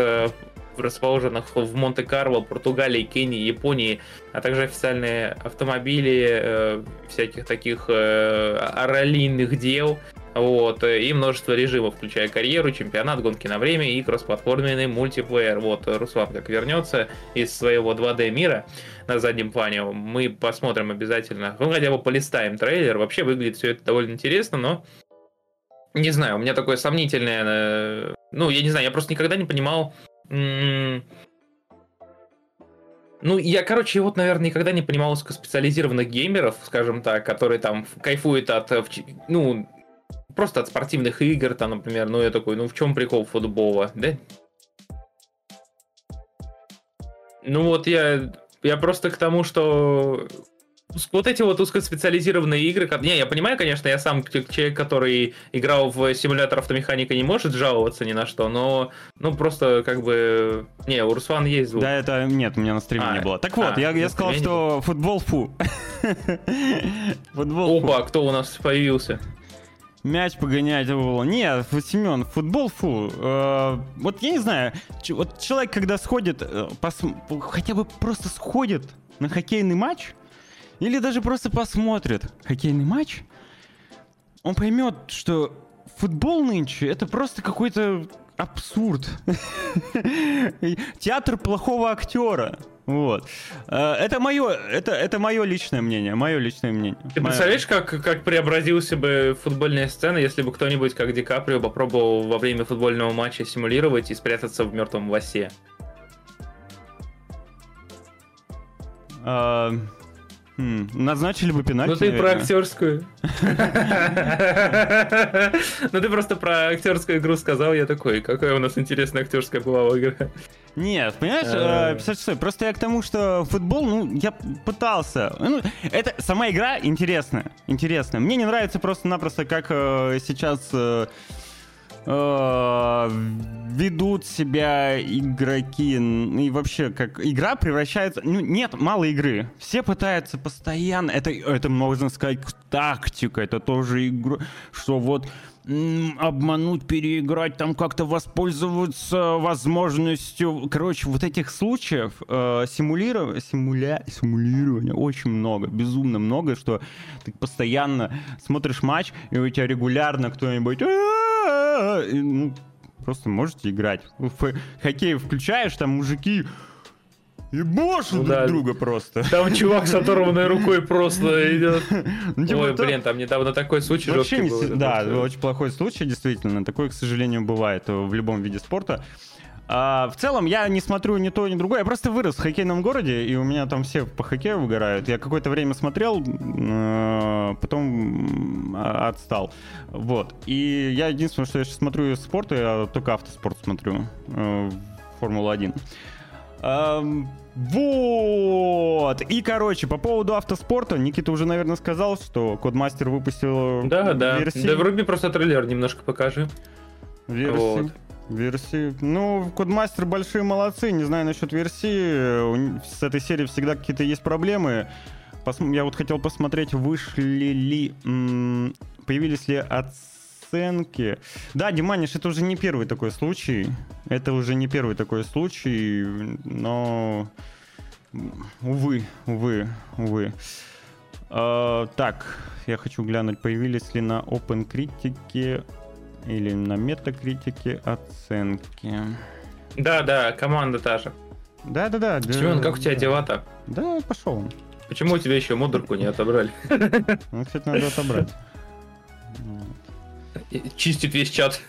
расположенных в Монте-Карло, Португалии, Кении, Японии, а также официальные автомобили, э, всяких таких э, раллийных дел, вот, и множество режимов, включая карьеру, чемпионат, гонки на время и кроссплатформенный мультиплеер. Вот, Руслан как вернется из своего 2D мира на заднем плане, мы посмотрим обязательно, ну, хотя бы полистаем трейлер. Вообще выглядит все это довольно интересно, но не знаю, у меня такое сомнительное... Э, ну, я не знаю, я просто никогда не понимал, ну, я, короче, вот, наверное, никогда не понимал узкоспециализированных геймеров, скажем так, которые там кайфуют от, э, ну, просто от спортивных игр, там, например, ну, я такой, ну, в чем прикол футбола, да? Ну, вот я, я просто к тому, что вот эти вот узкоспециализированные игры, не, я понимаю, конечно, я сам человек, который играл в симулятор автомеханика, не может жаловаться ни на что, но, ну, просто как бы, не, у Руслана есть звук. Да, это, нет, у меня на стриме а, не было. Так вот, а, я, я сказал, что футбол фу. футбол Опа, кто у нас появился? Мяч погонять было. Нет, Семен, футбол, фу. Э, вот я не знаю, вот человек, когда сходит, э, пос, хотя бы просто сходит на хоккейный матч, или даже просто посмотрит хоккейный матч, он поймет, что футбол нынче это просто какой-то абсурд. Театр плохого актера. Вот. Э, это мое, это, это мое личное мнение, мое личное мнение. Ты представляешь, как, как преобразился бы футбольная сцена, если бы кто-нибудь, как Ди Каприо, попробовал во время футбольного матча симулировать и спрятаться в мертвом лосе? Uh... Хм, назначили бы пенальти. Ну ты наверное. про актерскую. Ну ты просто про актерскую игру сказал, я такой, какая у нас интересная актерская была игра. Нет, понимаешь, 56 э, просто я к тому, что футбол, ну, я пытался. Ну, это сама игра интересная, интересная. Мне не нравится просто-напросто, как э, сейчас э, ведут себя игроки и вообще как игра превращается... Ну, нет, мало игры. Все пытаются постоянно... Это, это можно сказать тактика, это тоже игра, что вот обмануть, переиграть, там как-то воспользоваться возможностью. Короче, вот этих случаев э, симулирования, симуля... симулирования очень много, безумно много, что ты постоянно смотришь матч, и у тебя регулярно кто-нибудь ну, просто можете играть. Хоккей включаешь, там мужики и боже ну, друг да. друга просто. Там чувак с оторванной рукой просто идет. Ну, типа, Ой, блин, там недавно такой случай Вообще не, Да, очень плохой случай, действительно. Такое, к сожалению, бывает в любом виде спорта. А, в целом, я не смотрю ни то, ни другое. Я просто вырос в хоккейном городе, и у меня там все по хоккею выгорают. Я какое-то время смотрел, а, потом а, отстал. Вот. И я единственное, что я сейчас смотрю из спорта, я только автоспорт смотрю. Э, Формула-1. Эм, вот. И, короче, по поводу автоспорта, Никита уже, наверное, сказал, что Кодмастер выпустил Да, да. Версии. Да вруби просто трейлер немножко покажи. Версии. Вот. Версии. Ну, Кодмастер большие молодцы. Не знаю насчет версии. С этой серии всегда какие-то есть проблемы. Пос... Я вот хотел посмотреть, вышли ли... М- появились ли отцы оценки. Да, Диманиш, это уже не первый такой случай. Это уже не первый такой случай, но... Увы, увы, увы. Uh, так, я хочу глянуть, появились ли на OpenCritic или на метакритике оценки. Да, да, команда та же. Да, да, да. Семен, как у тебя дела-то? Да, пошел. Почему у тебя еще модерку не отобрали? Ну, кстати, надо отобрать. Чистит весь чат.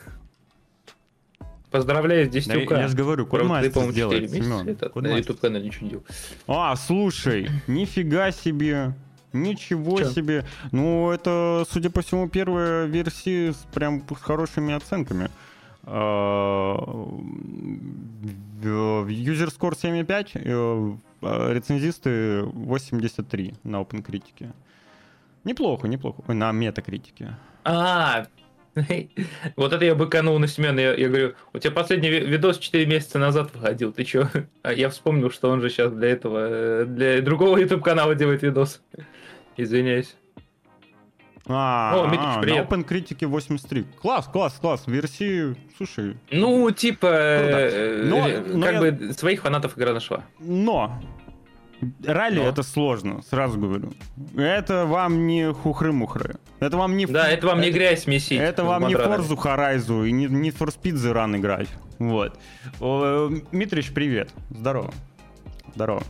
Поздравляю с 10 да, Я же говорю, Кодмастер сделает, Семен. На YouTube-канале ничего не делал. А, слушай, нифига себе. Ничего Че? себе. Ну, это, судя по всему, первая версия с прям с хорошими оценками. А, user score 7.5, э, а, рецензисты 83 на OpenCritic. Неплохо, неплохо. Ой, на метакритике. А, вот это я быканул на Семена. Я, я говорю, у тебя последний видос 4 месяца назад выходил, ты чё? А я вспомнил, что он же сейчас для этого, э, для другого YouTube канала делает видос. Извиняюсь. А, О, Митрич, а, привет. На OpenCritic 83. Класс, класс, класс. Версии, слушай. Ну, типа, э, но, но как я... бы своих фанатов игра нашла. Но Ралли Но. это сложно, сразу говорю. Это вам не хухры-мухры. Это вам не... Да, это вам не грязь месить. Это вам не Forza Horizon и не, не For Speed The Run играть. Вот. Митрич, привет. Здорово. Здорово.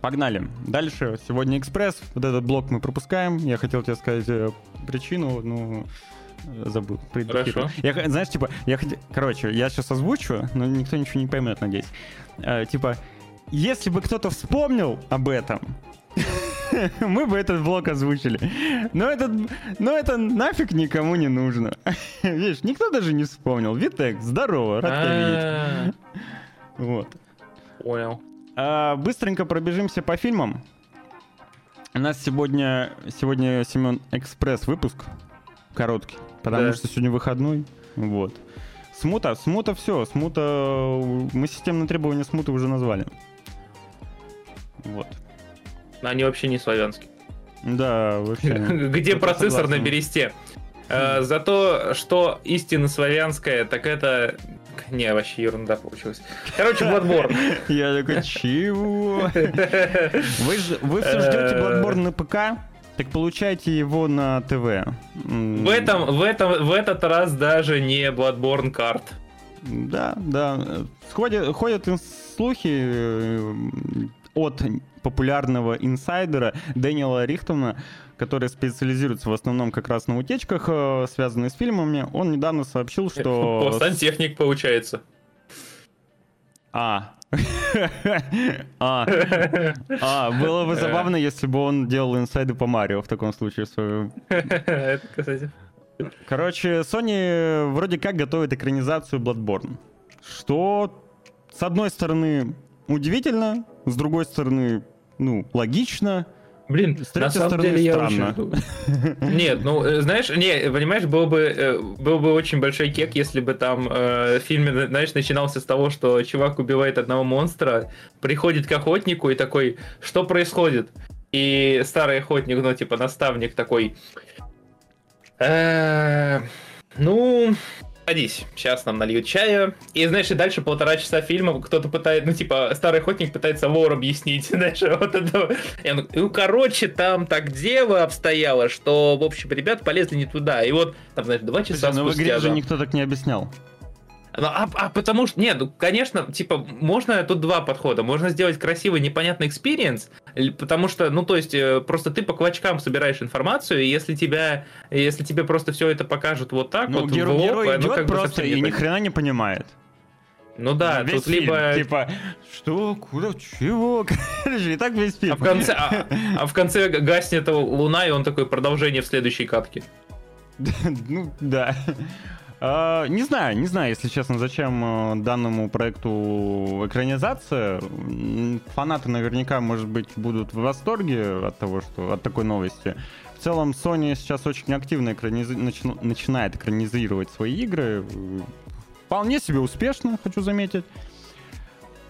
Погнали. Дальше. Сегодня экспресс. Вот этот блок мы пропускаем. Я хотел тебе сказать э, причину, но забыл. Хорошо. Я, знаешь, типа, я хотел... Короче, я сейчас озвучу, но никто ничего не поймет, надеюсь. Э, типа, если бы кто-то вспомнил об этом, мы бы этот блок озвучили. Но, этот, но это нафиг никому не нужно. Видишь, никто даже не вспомнил. Витек, здорово, рад тебя видеть. А. Вот. Понял. А, быстренько пробежимся по фильмам. У нас сегодня, сегодня Семен Экспресс выпуск. Короткий. Потому что сегодня выходной. Вот. Смута, смута все, смута... Мы системные требования смуты уже назвали. Вот. Они вообще не славянские. Да, вообще. Где процессор на бересте? Э, за то, что истинно славянская, так это... Не, вообще ерунда получилась. Короче, Bloodborne. Я такой, чего? Вы, вы все ждете Bloodborne на ПК? Так получайте его на ТВ. В этом, в этом, в этот раз даже не Bloodborne карт. Да, да. Ходят, ходят слухи, э, от популярного инсайдера Дэниела Рихтона, который специализируется в основном как раз на утечках, э, связанных с фильмами. Он недавно сообщил, что... Сантехник получается. А, а, а, было бы забавно, если бы он делал инсайды по Марио в таком случае. Это, кстати. Короче, Sony вроде как готовит экранизацию Bloodborne. Что, с одной стороны, удивительно, с другой стороны, ну, логично. Блин, с на самом стороны, деле странно. я очень... Нет, ну, э, знаешь, не, понимаешь, был бы, э, был бы очень большой кек, если бы там э, в фильме, знаешь, начинался с того, что чувак убивает одного монстра, приходит к охотнику и такой, что происходит? И старый охотник, ну, типа, наставник такой... Э, ну, садись, сейчас нам нальют чая. И, знаешь, и дальше полтора часа фильма кто-то пытается, ну, типа, старый охотник пытается вор объяснить, знаешь, вот это. Он, ну, короче, там так дело обстояло, что, в общем, ребят полезли не туда. И вот, там, знаешь, два часа Слушай, но в игре же никто так не объяснял. Ну, а, а потому что, нет, ну, конечно, типа, можно тут два подхода. Можно сделать красивый, непонятный experience, потому что, ну, то есть, э, просто ты по клочкам собираешь информацию, и если тебя, если тебе просто все это покажут вот так, ну, вот, герой, в герой идет ну, просто и ни хрена не понимает. Ну да, весь тут фильм, либо... Типа, что, куда, чего? Короче, и так весь фильм. А в конце, а, а в конце гаснет луна, и он такой, продолжение в следующей катке. ну, да. Uh, не знаю, не знаю, если честно, зачем uh, данному проекту экранизация. Фанаты наверняка, может быть, будут в восторге от того, что от такой новости. В целом, Sony сейчас очень активно экраниз... начи... начинает экранизировать свои игры. Вполне себе успешно, хочу заметить.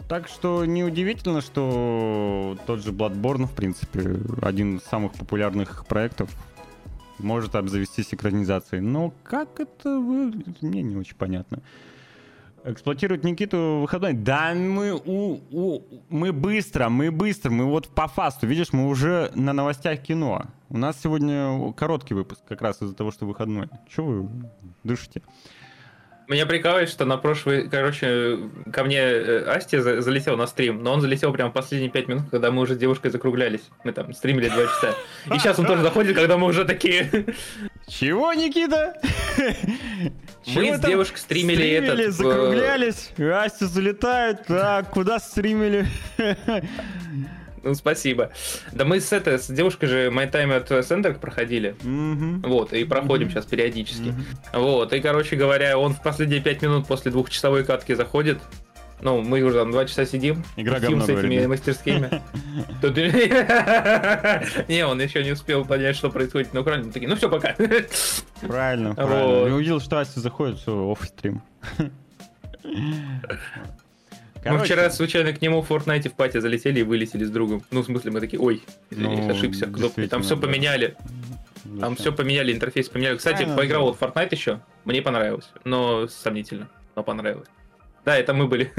Так что неудивительно, что тот же Bloodborne, в принципе, один из самых популярных проектов может обзавестись экранизацией. Но как это выглядит, мне не очень понятно. Эксплуатировать Никиту выходной. Да мы, у, у, мы быстро, мы быстро, мы вот по фасту. Видишь, мы уже на новостях кино. У нас сегодня короткий выпуск, как раз из-за того, что выходной. Чего вы дышите? Меня прикалывает, что на прошлый, короче, ко мне э, Асти залетел на стрим, но он залетел прямо в последние пять минут, когда мы уже с девушкой закруглялись. Мы там стримили два часа. И сейчас он тоже заходит, когда мы уже такие... Чего, Никита? Мы с девушкой стримили этот... Э, закруглялись, Асти залетает, так, куда стримили? Ну, спасибо. Да мы с, это, с девушкой же My Time at Center проходили. Mm-hmm. Вот, и проходим mm-hmm. сейчас периодически. Mm-hmm. Вот, и, короче говоря, он в последние пять минут после двухчасовой катки заходит, Ну, мы уже там два часа сидим. Игра говно, с этими говорит. мастерскими. Тут- Не, он еще не успел понять, что происходит на Украине. Такие, ну все, пока. Правильно, правильно. Я увидел, что Ася заходит, все, оф стрим. Мы вчера случайно к нему в Fortnite в пати залетели и вылетели с другом. Ну, в смысле, мы такие, ой, извините, Ну, ошибся. кнопкой. Там все да. поменяли. Там все поменяли, интерфейс поменяли. Кстати, Правильно, поиграл да. вот в Fortnite еще. Мне понравилось. Но сомнительно. Но понравилось. Да, это мы были.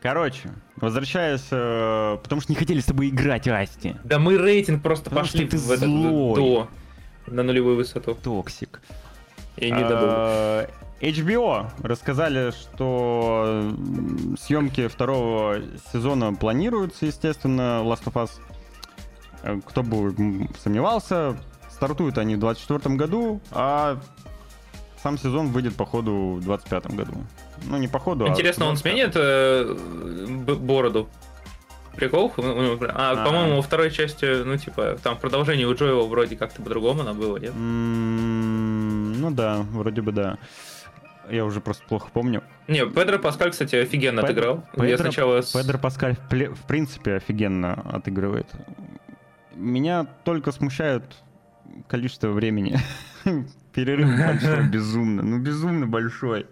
Короче, возвращаясь, э, потому что не хотели с тобой играть, Асти. Да мы рейтинг просто Потому пошли ты в этот злой. до на нулевую высоту. Токсик. И не добыл. HBO рассказали, что съемки второго сезона планируются, естественно, Last of Us. Э, Кто бы сомневался, стартуют они в 24 году, а сам сезон выйдет по ходу в 25 году. Ну, не по ходу, а Интересно, он 25-м. сменит э, бороду? Прикол? Ну, ну, А, А. по-моему, во второй части, ну, типа, там в продолжении у Джоэла вроде как-то по-другому она была, нет? М, Ну да, вроде бы да. Я уже просто плохо помню. Не, Педро Паскаль, кстати, офигенно Пед- отыграл. Я Педро- сначала... с- Педро Паскаль в пле- в принципе офигенно отыгрывает. Меня только смущает количество времени. Перерыв большой, безумно. Ну, безумно большой.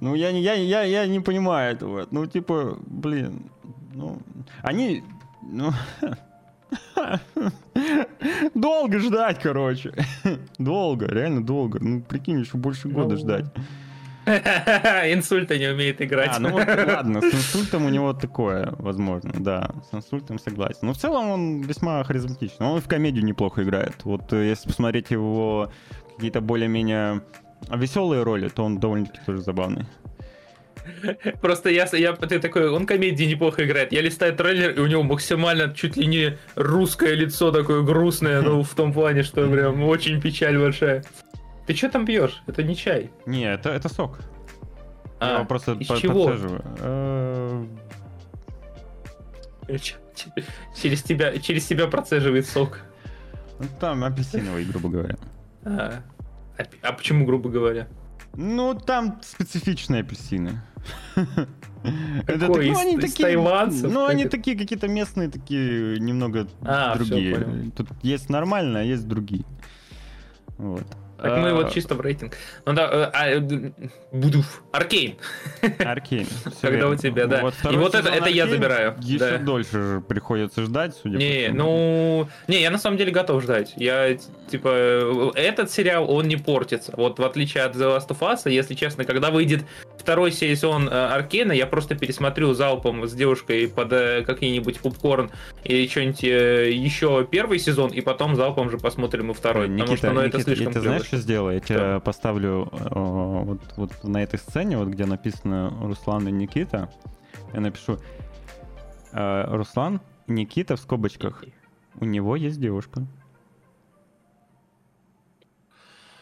Ну, я, не- я, я, я не понимаю этого. Ну, типа, блин. Ну, они... Ну, долго ждать, короче. Долго, реально долго. Ну, прикинь, еще больше года Ну, ждать. Инсульта не умеет играть. А, ну вот ладно, с инсультом у него такое, возможно, да, с инсультом согласен. Но в целом он весьма харизматичный. Он и в комедию неплохо играет. Вот э, если посмотреть его какие-то более-менее веселые роли, то он довольно-таки тоже забавный. Просто я, я ты такой, он комедии неплохо играет. Я листаю трейлер, и у него максимально чуть ли не русское лицо такое грустное, ну, в том плане, что прям очень печаль большая. Ты что там пьешь? Это не чай. Не, это, это сок. Я А, его просто из по- чего? Э, Через тебя, через тебя процеживает сок. ну, Там апельсиновый, грубо говоря. А, а а почему, грубо говоря? Ну, там специфичные апельсины. Это Какой? так- ну, они такие, тайванцев? Ну, они такие какие-то местные, такие немного А, другие. понял. Тут есть нормально, а есть другие. Вот. Так мы вот чисто в рейтинг. Ну да, э, а, э. Аркейн. Аркейн. Когда у тебя, да. И вот это- это я забираю, Еще да. дольше же приходится ждать, судя Не, по всему. ну... Не, я на самом деле готов ждать. Я, типа, э, этот сериал, он не портится. Вот в отличие от The Last of Us, если честно, когда выйдет второй сезон э, Аркейна, я просто пересмотрю залпом с девушкой под э, какие-нибудь попкорн или что-нибудь э, еще первый сезон, и потом залпом же посмотрим и второй. потому что, ну, это слишком знаешь, что сделаю? Я тебе поставлю э, вот, вот на этой сцене, вот где написано Руслан и Никита, я напишу э, Руслан, Никита в скобочках. У него есть девушка.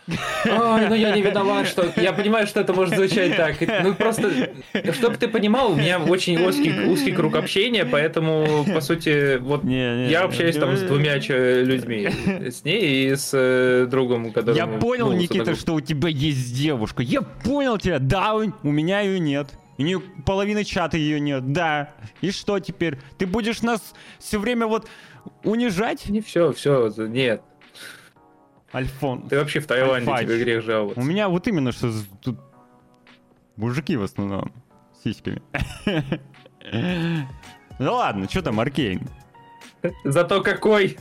Ой, ну я не виноват, что... Я понимаю, что это может звучать так. Ну просто, чтобы ты понимал, у меня очень узкий, узкий круг общения, поэтому, по сути, вот Не, не, я не, общаюсь там с не. двумя людьми. С ней и с э, другом, который... Я понял, Никита, что у тебя есть девушка. Я понял тебя. Да, у меня ее нет. У нее половины чата ее нет. Да. И что теперь? Ты будешь нас все время вот унижать? Не все, все, нет. Альфон. Ты вообще в Таиланде, Альфач. тебе грех жаловаться. У меня вот именно что тут мужики в основном с сиськами. Ну ладно, что там, Аркейн? Зато какой!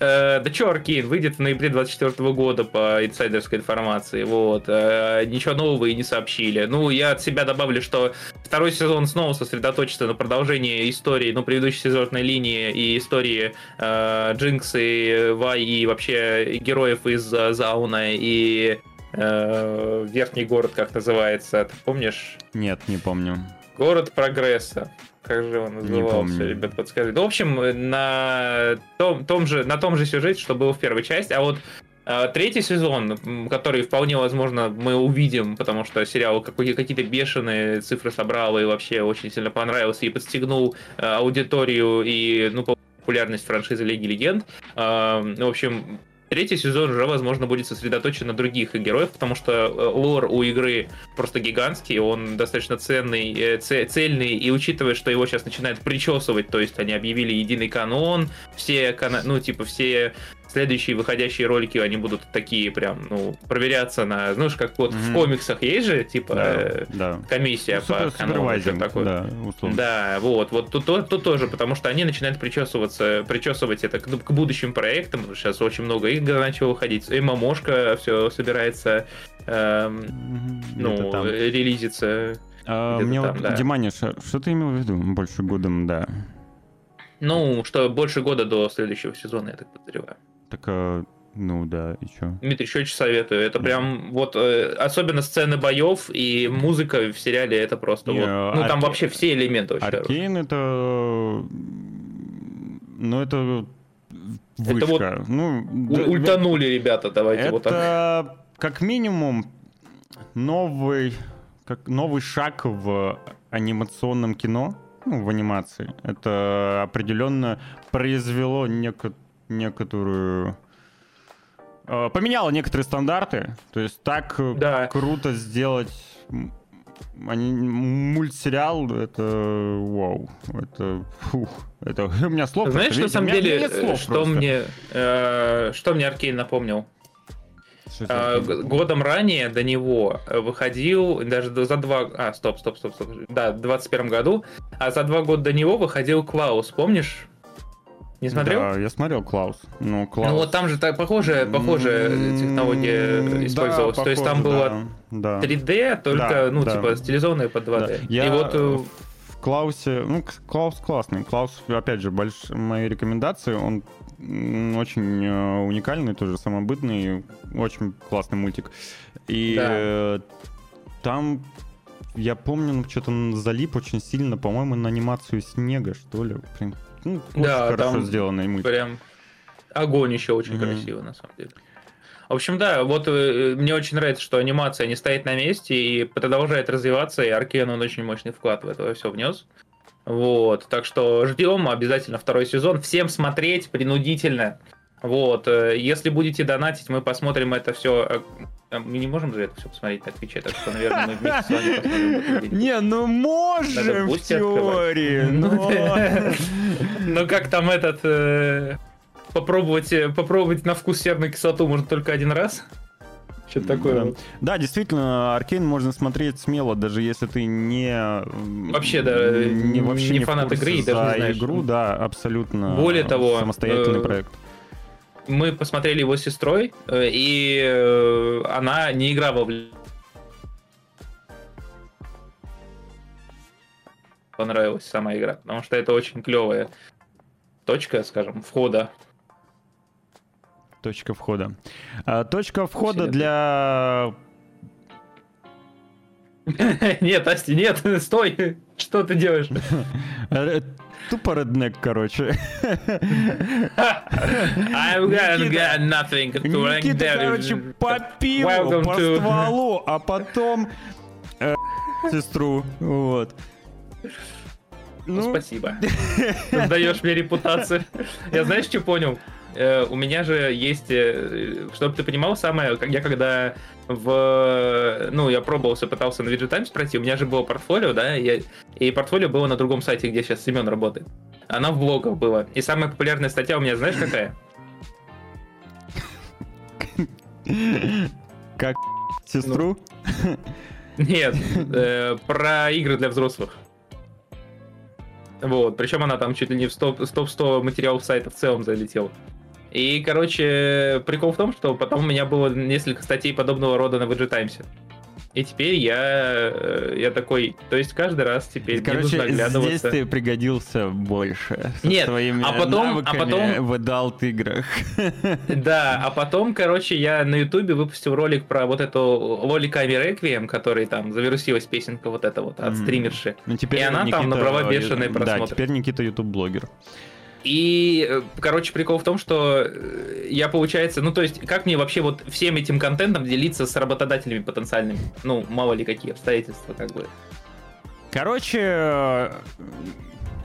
Э, Да чё, Аркейн выйдет в ноябре 24 года по инсайдерской информации. Вот. Э, Ничего нового и не сообщили. Ну, я от себя добавлю, что второй сезон снова сосредоточится на продолжении истории, ну, предыдущей сезонной линии и истории э, Джинкс и Вай и вообще героев из э, Зауна и э, Верхний город, как называется. Ты помнишь? Нет, не помню. Город прогресса. Как же он назывался, ребят, подскажите. Ну, в общем, на том, том же, на том же сюжете, что было в первой части. А вот э, третий сезон, который вполне возможно мы увидим, потому что сериал какие-то бешеные цифры собрал и вообще очень сильно понравился и подстегнул э, аудиторию и ну, популярность франшизы Лиги Легенд. Э, в общем, Третий сезон уже, возможно, будет сосредоточен на других героев, потому что э, лор у игры просто гигантский, он достаточно ценный, э, цельный, и учитывая, что его сейчас начинают причесывать, то есть они объявили единый канон, все, ну, типа, все следующие выходящие ролики, они будут такие прям, ну, проверяться на, знаешь, как вот mm-hmm. в комиксах есть же, типа, да, э, да. комиссия ну, по канону. Такой. Да, условно. Да, вот, вот тут, тут, тут тоже, потому что они начинают причесываться, причесывать это к, к будущим проектам, сейчас очень много игр начало выходить, и Мамошка все собирается, mm-hmm. ну, там. релизиться. А, мне там, вот, да. Диманиш, что ты имел в виду больше годом, да? Ну, что больше года до следующего сезона, я так подозреваю. Так, а, ну да, и что? Дмитрий, еще очень советую. Это да. прям вот, э, особенно сцены боев и музыка в сериале, это просто Не, вот. Ну, Арке... там вообще все элементы очень Аркейн это... Ну, это вышка. Это вот ну, ультанули ребята, давайте это вот так. Это как минимум новый, как новый шаг в анимационном кино, ну, в анимации. Это определенно произвело некоторую некоторую... Э, поменяла некоторые стандарты. То есть так э, да. круто сделать они, мультсериал, это вау, это фух, это у меня слов. Знаешь, просто, на самом деле, слов что просто. мне, э, что мне Аркейн напомнил? А, годом ранее до него выходил, даже за два... А, стоп, стоп, стоп, стоп. Да, в 21 году. А за два года до него выходил Клаус, помнишь? Не смотрел? Да, я смотрел Клаус. Ну, Клаус... ну вот там же так похожая, похожая технология использовалась. Да, То есть там было да, 3D, только, да, ну, да. типа, стилизованное под 2D. Да. Я... И вот э, в Клаусе, ну, Клаус классный. Клаус, опять же, больш... мои рекомендации, он очень э, уникальный, тоже самобытный, очень классный мультик. И да. Э, там я помню, ну, что-то залип очень сильно, по-моему, на анимацию снега, что ли. Прям ну, очень да, хорошо там сделанный мультик. Прям огонь еще очень mm-hmm. красиво, на самом деле. В общем, да, вот э, мне очень нравится, что анимация не стоит на месте и продолжает развиваться, и Аркен он очень мощный вклад в это все внес. Вот, так что ждем обязательно второй сезон. Всем смотреть принудительно. Вот, э, если будете донатить, мы посмотрим это все. Э, мы не можем же это все посмотреть на Твиче, так что, наверное, мы вместе с вами посмотрим. Не, ну можем в теории, но... Ну как там этот... Э, попробовать, попробовать на вкус серную кислоту можно только один раз? Что-то такое. Да. да, действительно, Аркейн можно смотреть смело, даже если ты не вообще да не вообще не, не фанат игры и даже не знаешь игру, да, абсолютно. Более того, самостоятельный проект мы посмотрели его с сестрой, э, и э, она не играла в понравилась сама игра, потому что это очень клевая точка, скажем, входа. Точка входа. А, точка входа для... Нет, Асти, нет, стой! Что ты делаешь? Тупо реднек, короче. I've got, got nothing to Никита, короче, по пиву, по to... стволу, а потом э, сестру, вот. Ну, ну спасибо. Ты даешь мне репутацию. Я знаешь, что понял? Э, у меня же есть, э, чтобы ты понимал, самое, я когда в, ну, я пробовался, пытался на VG Times пройти, у меня же было портфолио, да, я, и портфолио было на другом сайте, где сейчас Семен работает. Она в блогах была. И самая популярная статья у меня, знаешь, какая? Как сестру? Нет, э, про игры для взрослых. Вот, причем она там чуть ли не в топ-100 материалов сайта в целом залетела. И, короче, прикол в том, что потом у меня было несколько статей подобного рода на VG Times. И теперь я, э, я такой, то есть каждый раз теперь Короче, не нужно здесь ты пригодился больше. Со Нет, своими а потом, а потом в adult играх. Да, а потом, короче, я на ютубе выпустил ролик про вот эту Лоли Ками Реквием, который там завирусилась песенка вот эта вот от mm. стримерши. Ну, теперь и она Никита, там набрала бешеные просмотры. Да, теперь Никита ютуб-блогер. И, э, короче, прикол в том, что э, я, получается, ну, то есть, как мне вообще вот всем этим контентом делиться с работодателями потенциальными? Ну, мало ли какие обстоятельства, как бы. Короче,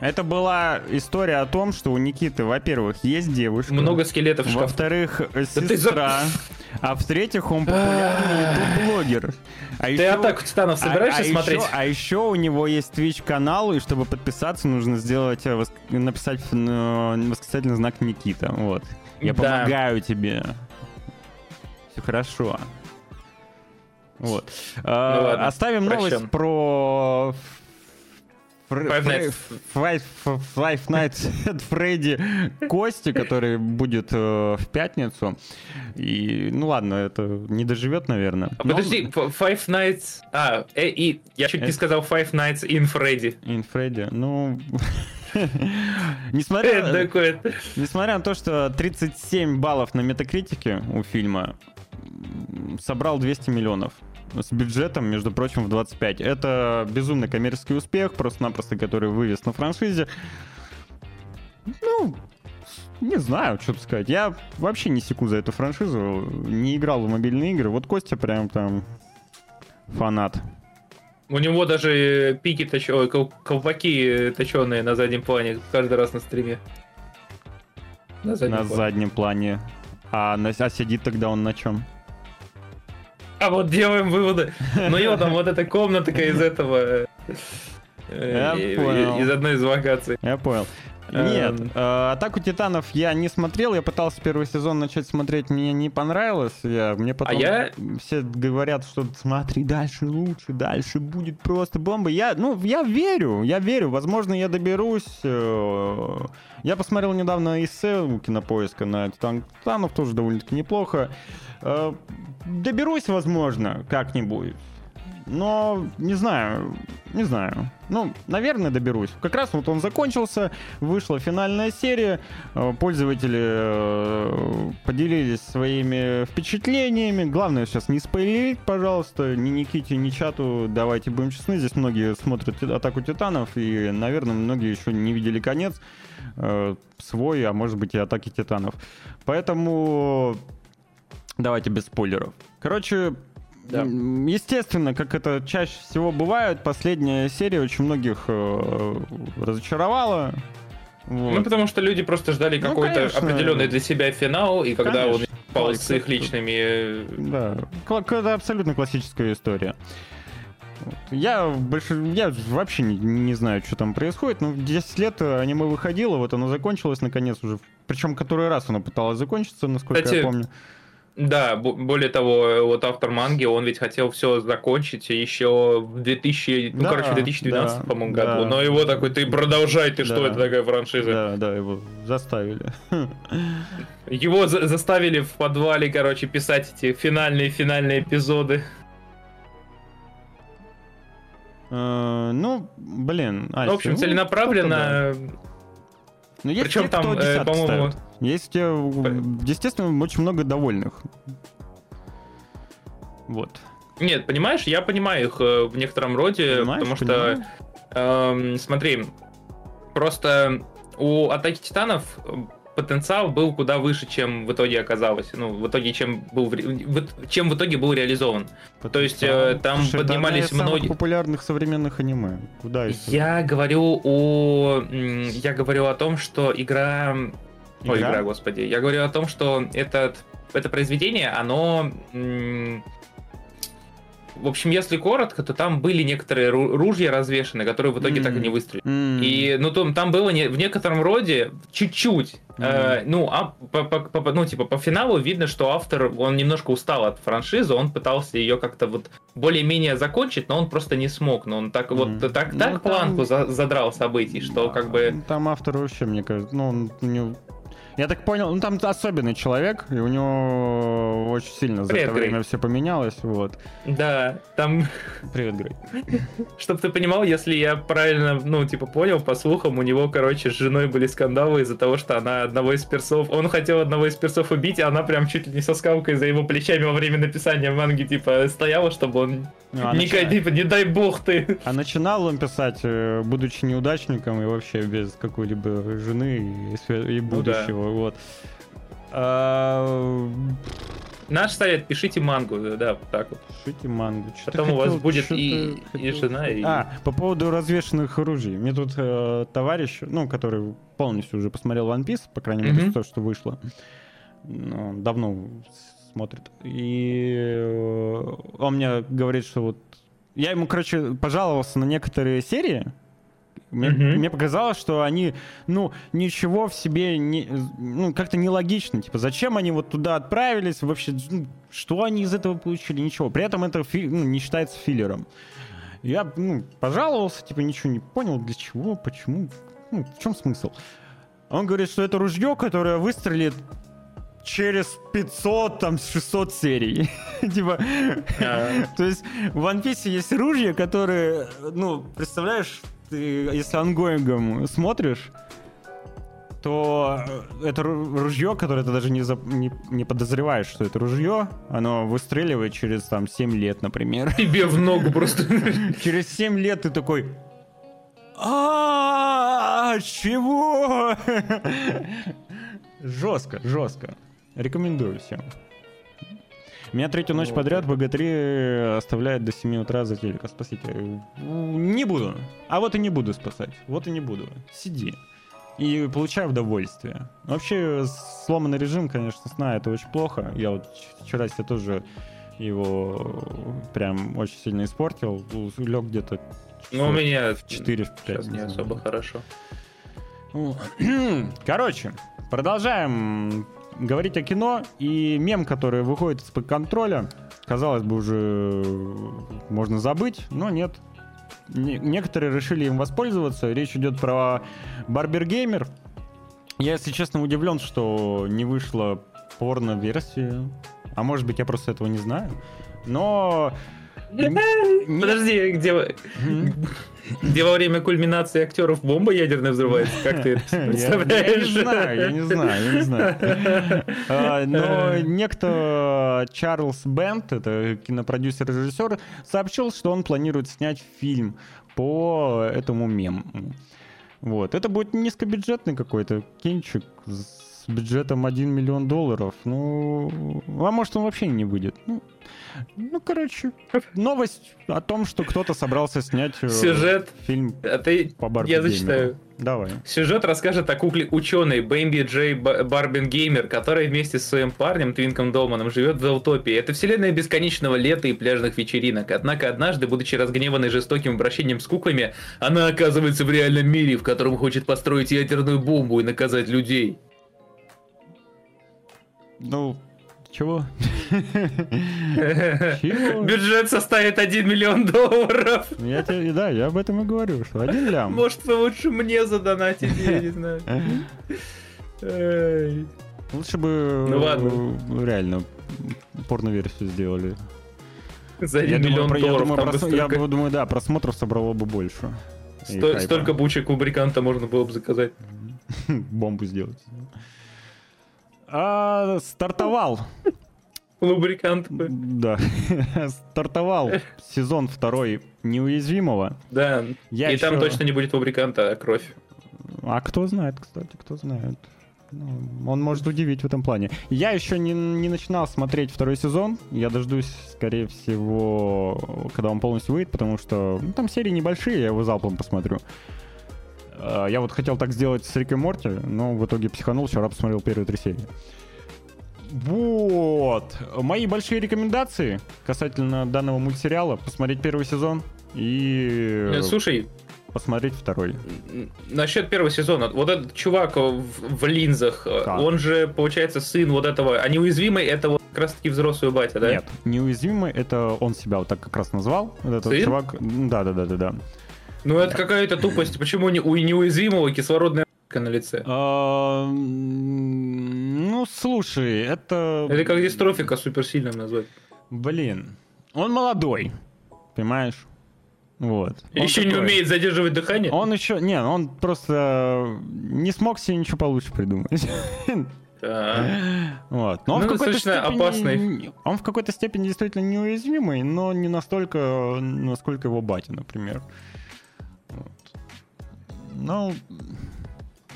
Это была история о том, что у Никиты, во-первых, есть девушка. Много скелетов в шкафу. Во-вторых, сестра. А в-третьих, он популярный ютуб-блогер. А Ты еще- атаку титанов собираешься а, а смотреть? Еще, а еще у него есть Twitch канал, и чтобы подписаться, нужно сделать э, воск- написать э, восклицательный знак Никита. Вот. Я Да. помогаю тебе. Все хорошо. Вот. А, Ну ладно, Оставим прощен. новость про Five Nights. At Freddy Кости, который будет э, в пятницу. И, ну ладно, это не доживет, наверное. А Подожди, F- Five Nights... А, э, и... Я чуть не Э. сказал Five Nights in Freddy. In Freddy, ну... Несмотря, такое... несмотря на то, что 37 баллов на метакритике у фильма собрал 200 миллионов с бюджетом, между прочим, в 25. Это безумный коммерческий успех, просто-напросто, который вывез на франшизе. Ну, не знаю, что сказать. Я вообще не секу за эту франшизу, не играл в мобильные игры. Вот Костя прям там фанат. У него даже пики точеные, колпаки точеные на заднем плане каждый раз на стриме. На заднем на плане. заднем плане. А, а сидит тогда он на чем? А вот делаем выводы. Ну его там вот эта комната из этого... э, э. Из одной из локаций. Я понял. Эм. Нет, э, Атаку Титанов я не смотрел, я пытался первый сезон начать смотреть, мне не понравилось, я, мне потом А я- все говорят, что смотри дальше лучше, дальше будет просто бомба. Я, ну, я верю, я верю, возможно, я доберусь. э, Я посмотрел недавно эссе у Кинопоиска на Титан Титанов, тоже довольно-таки неплохо. Э, Доберусь, возможно, как-нибудь. Но не знаю, не знаю. Ну, наверное, доберусь. Как раз вот он закончился, вышла финальная серия. э, Пользователи э, поделились своими впечатлениями. Главное сейчас не спойлерить, пожалуйста, ни Никите, ни чату. Давайте будем честны. Здесь многие смотрят «Ти- Атаку Титанов, и, наверное, многие еще не видели конец свой, а может быть и Атаки Титанов. Поэтому давайте без спойлеров. Короче, Да. естественно, как это чаще всего бывает, последняя серия очень многих э, разочаровала. Вот. Ну, потому что люди просто ждали Ну, какой-то конечно. определенный для себя финал, и когда Конечно. он пал с их личными... э, Да, кла- это абсолютно классическая история. Я, больше, я вообще не, не знаю, что там происходит. Ну, 10 лет аниме выходило, вот оно закончилось наконец уже. Причем который раз оно пыталось закончиться, насколько Кстати, я помню. Да, бо- более того, вот автор манги, он ведь хотел все закончить еще в 2000, ну, Да, короче, в 2012, да, по-моему, да. году. Но его такой, ты продолжай, ты что, Да. это такая франшиза? Да, да, его заставили. Его за- заставили в подвале, короче, писать эти финальные-финальные эпизоды. Э, Ну, блин, Ну, в общем, целенаправленно... Ну, есть Причем те, там, э, по-моему. Есть, э, естественно, очень много довольных. Вот. Нет, понимаешь, я понимаю их э, в некотором роде, Понимаешь, потому что, понимаю. эм, смотри, просто у Атаки Титанов потенциал был куда выше, чем в итоге оказалось. Ну, в итоге, чем был, чем в итоге был реализован. То есть, э, там Слушай, поднимались самых многие- популярных современных аниме. Куда еще? Я говорю о... Я говорю о том, что игра... Ой, Игра? игра, господи. Я говорю о том, что этот, это произведение, оно... В общем, если коротко, то там были некоторые ру- ружья развешаны, которые в итоге так и не выстрелили. М. И, ну, там, там было не, в некотором роде чуть-чуть. э, ну, а по, по- по- ну, типа, по финалу видно, что автор, он немножко устал от франшизы, он пытался ее как-то вот более-менее закончить, но он просто не смог. Но он так вот, Мгм. так, Ну, так там- планку за- задрал событий, что как бы... Там автор вообще, мне кажется, ну, он, него- Я так понял, ну там особенный человек, и у него очень сильно за Привет, это Грей. время все поменялось, вот. Да, там, Привет, Грей. чтобы ты понимал, если я правильно, ну, типа, понял, по слухам, у него, короче, с женой были скандалы из-за того, что она одного из персов, он хотел одного из персов убить, а она прям чуть ли не со скалкой за его плечами во время написания манги, типа, стояла, чтобы он... Ну, а не, начи- типа, не дай бог ты. А начинал он писать, э, будучи неудачником и вообще без какой-либо жены и, и Ну да. Вот. А, Наш совет, пишите мангу, да, вот так вот. Пишите мангу. Что-то Потом у вас будет и, и жена, и... А, по поводу развешенных оружий. Мне тут э, товарищ, ну, который полностью уже посмотрел One Piece, по крайней мере, Мгм. то, что вышло. Ну, давно смотрит. И э, он мне говорит, что вот... Я ему, короче, пожаловался на некоторые серии. Мне, Мгм. мне показалось, что они, ну, ничего в себе не, ну, как-то нелогично. Типа, зачем они вот туда отправились? Вообще, ну, что они из этого получили? Ничего. При этом это фи- ну, не считается филлером. Я, ну, пожаловался, типа, ничего не понял, для чего, почему, ну, в чем смысл? Он говорит, что это ружье, которое выстрелит через 500, там, 600 серий. Типа, А, то есть в One Piece есть ружья, которые, ну, представляешь, ты, если онгоингом смотришь, то э, это ру- ружье, которое ты даже не, зап- не, не подозреваешь, что это ружье, оно выстреливает через там 7 лет, например. Тебе в ногу просто. Через 7 лет ты такой... А, чего? Жестко, жестко. Рекомендую всем. Меня третью ночь Вот подряд БГ-3 оставляет до 7 утра за телека. Спасите. Не буду. А вот и не буду спасать. Вот и не буду. Сиди. И получаю удовольствие. Вообще, сломанный режим, конечно, сна это очень плохо. Я вот вчера себе тоже его прям очень сильно испортил. Лег где-то Ну, у меня в 4 в 5. сейчас не особо хорошо. Короче, продолжаем говорить о кино. И мем, который выходит из-под контроля, казалось бы, уже можно забыть, но нет. Не- Некоторые решили им воспользоваться. Речь идет про Барбер Геймер. Я, если честно, удивлен, что не вышла порно-версия. А может быть, я просто этого не знаю. Но... Подожди, где, где во время кульминации актеров бомба ядерная взрывается? Как ты это Я- представляешь? Я не знаю, я не знаю, я не знаю. А, Но некто Чарльз Бент, это кинопродюсер-режиссер, сообщил, что он планирует снять фильм по этому мему. Вот. Это будет низкобюджетный какой-то кинчик с бюджетом 1 миллион долларов. Ну, а может он вообще не выйдет. Ну, ну, короче, новость о том, что кто-то собрался снять э, Сюжет. фильм А ты... по Барби Я зачитаю. Давай. Сюжет расскажет о кукле ученой Бэмби Джей Ба- Барбин Геймер, которая вместе с своим парнем Твинком Долманом живет в Зелтопии. Это вселенная бесконечного лета и пляжных вечеринок. Однако однажды, будучи разгневанной жестоким обращением с куклами, она оказывается в реальном мире, в котором хочет построить ядерную бомбу и наказать людей. Ну, чего? Бюджет составит 1 миллион долларов. Я тебе, да, я об этом и говорю, что один лям. Может, вы лучше мне задонатить, я не знаю. Лучше бы Ну ладно. э, реально порно-версию сделали. За Я 1 думаю, миллион я долларов. думаю, прос- я столько- думаю, да, просмотров собрало бы больше. Сто-. Столько бучек лубриканта можно было бы заказать. Бомбу сделать. А, стартовал. Лубрикант. Да. Стартовал сезон второй неуязвимого. Да. Я и там ещё- точно не будет лубриканта, а кровь. А кто знает, кстати, кто знает. Ну, он может удивить в этом плане. Я еще не, не начинал смотреть второй сезон. Я дождусь, скорее всего, когда он полностью выйдет, потому что ну, там серии небольшие, я его залпом посмотрю. А, Я вот хотел так сделать с Рик и Морти, но в итоге психанул, вчера посмотрел первые три серии. Вот. Мои большие рекомендации касательно данного мультсериала. Посмотреть первый сезон и Э, Слушай, посмотреть второй. насчет первого сезона, вот этот чувак в, в линзах, э, Так. он же, получается, сын вот этого, а неуязвимый это вот как раз таки взрослый батя, да? Нет, неуязвимый это он себя вот так как раз назвал. Вот Этот Сын? чувак. Да, да, да, да, да. Ну это какая-то тупость, почему не, у неуязвимого кислородная на лице? А, Ну, слушай, это. Это как дистрофика суперсильным назвать. Блин. Он молодой. Понимаешь? Вот. Он Еще не умеет задерживать дыхание? Он еще. Не, он просто не смог себе ничего получше придумать. Вот. Но он Ну, в какой-то достаточно степени, опасный. Он в какой-то степени действительно неуязвимый, но не настолько, насколько его батя, например. Ну,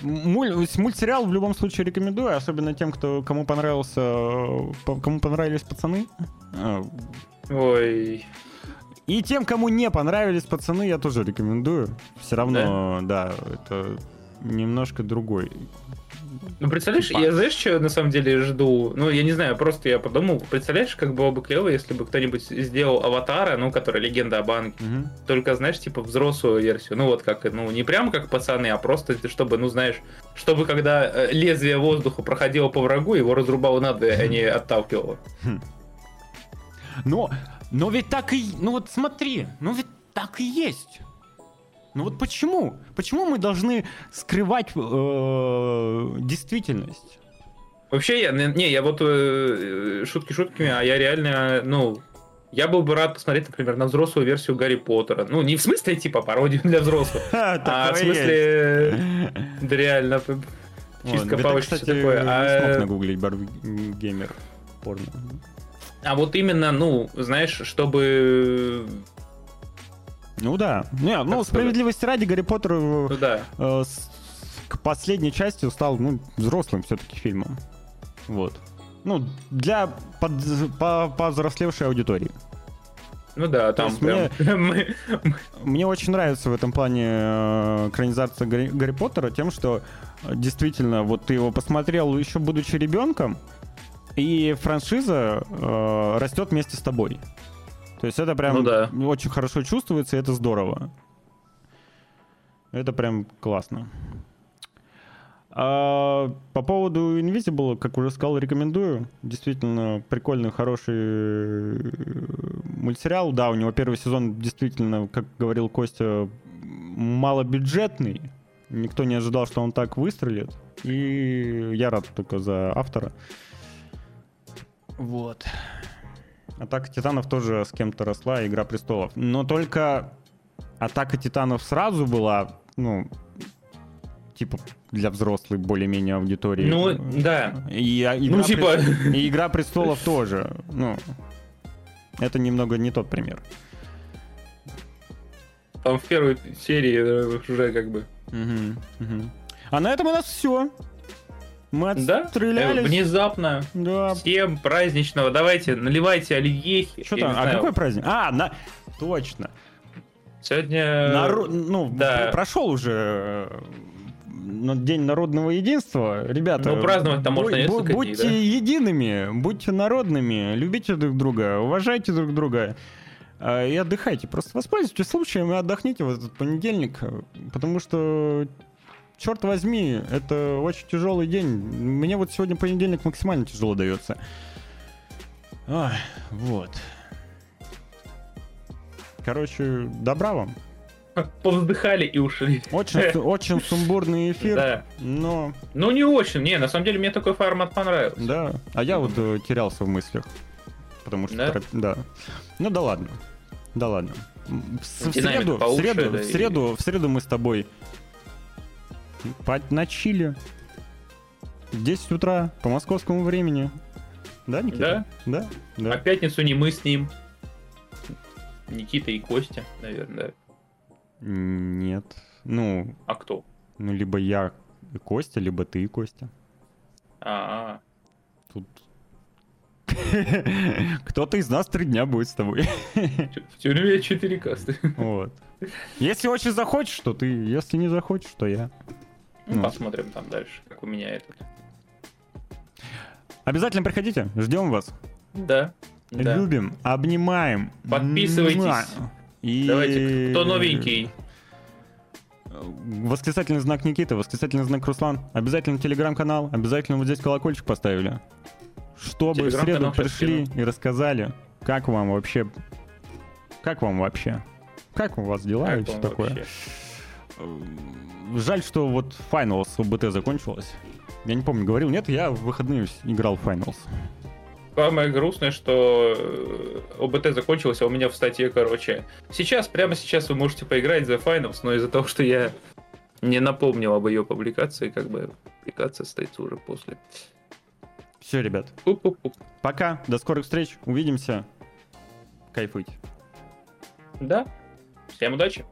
муль- мультсериал в любом случае рекомендую, особенно тем, кто кому понравился, э, кому понравились пацаны. А, Ой, И тем, кому не понравились пацаны, я тоже рекомендую. Все равно, да, это немножко другой. Ну, представляешь, я знаешь, что на самом деле жду? Ну, я не знаю, просто я подумал, представляешь, как было бы клево, если бы кто-нибудь сделал аватара, ну, который легенда о банке, Мгм. только, знаешь, типа взрослую версию. Ну, вот как, ну, не прям как пацаны, а просто, чтобы, ну, знаешь, чтобы когда э, лезвие воздуха проходило по врагу, его разрубало надо, а не отталкивало. Но, но ведь так и... Ну вот смотри, ну ведь так и есть. Ну вот почему? Почему мы должны скрывать э, действительность? Вообще, я, не, я вот э, шутки шутками, а я реально, ну, я был бы рад посмотреть, например, на взрослую версию Гарри Поттера. Ну, не в смысле, типа, пародию для взрослых, а в смысле, есть. да реально, чистка кстати, всё такое. не А, смог нагуглить Барби Геймер порно. а вот именно, ну, знаешь, чтобы... Ну да. Не, ну, сказать? справедливости ради, Гарри Поттер Ну да, э, с- к последней части стал ну, взрослым все-таки фильмом. Вот. Ну, для под, по, повзрослевшей аудитории. ну да, там прям... мы- Мне очень нравится в этом плане э, экранизация Гарри, Гарри Поттера тем, что э, действительно, вот ты его посмотрел еще будучи ребенком, и франшиза э, растет вместе с тобой. То есть это прям Ну да. очень хорошо чувствуется, и это здорово. Это прям классно. А, по поводу Invisible, как уже сказал, рекомендую. Действительно прикольный, хороший э, мультсериал. Да, у него первый сезон действительно, как говорил Костя, малобюджетный. Никто не ожидал, что он так выстрелит. И я рад только за автора. Вот. Атака Титанов тоже с кем-то росла, Игра престолов. Но только Атака Титанов сразу была, ну, типа для взрослой более-менее аудитории. Ну, да. И, а, Игра Ну, типа... Прес- и Игра престолов тоже. Ну, это немного не тот пример. Там в первой серии э, уже как бы... Мгм, мгм. А на этом у нас все. Мы Да? Э, отстрелялись. Внезапно. Да. Всем праздничного. Давайте, наливайте оливьехи. Что там? А знаю. какой праздник? А, на... точно. Сегодня... Наро- Ну, да. прошел уже э, ну, День народного единства. Ребята, Ну, праздновать-то бу- можно бу- дней, Будьте да? едиными, будьте народными, любите друг друга, уважайте друг друга. э, И отдыхайте. Просто воспользуйтесь случаем и отдохните в этот понедельник. Потому что, черт возьми, это очень тяжелый день. Мне вот сегодня понедельник максимально тяжело дается. Ай, вот. Короче, добра вам. Повздыхали и ушли. Очень, очень сумбурный эфир, Да. но Ну, не очень. Не, на самом деле, мне такой формат понравился. да. А я вот э, терялся в мыслях. Потому что Да? да. Ну да ладно. Да ладно. В, в среду, в среду, да, в и- среду, в среду мы с тобой на чили. В 10 утра по московскому времени. Да, Никита? Да. Да, А пятницу не мы с ним. Никита и Костя, наверное, да. Нет. Ну, А кто? ну, либо я и Костя, либо ты и Костя. А, Тут кто-то из нас три дня будет с тобой. в тюрьме 4 касты. Вот. Если очень захочешь, то ты. Если не захочешь, то я. Ну, Ну. посмотрим там дальше, как у меня этот. Обязательно приходите, ждем вас. Да. Да. Любим, обнимаем. Подписывайтесь. И... Давайте, кто новенький? Восклицательный знак Никита, восклицательный знак Руслан. Обязательно телеграм-канал, обязательно вот здесь колокольчик поставили. Чтобы в среду пришли и рассказали, как вам вообще... Как вам вообще? Как у вас дела и Как все вам такое? вообще? Жаль, что вот Finals ОБТ закончилась. Я не помню, говорил, нет, я в выходные играл в Finals. Самое грустное, что э, ОБТ закончилось, а у меня в статье, короче. Сейчас, прямо сейчас вы можете поиграть за Finals, но из-за того, что я не напомнил об ее публикации, как бы публикация состоится уже после. Все, ребят, Пуп-пуп-пуп. пока, до скорых встреч, увидимся. Кайфуйте. Да. Всем удачи.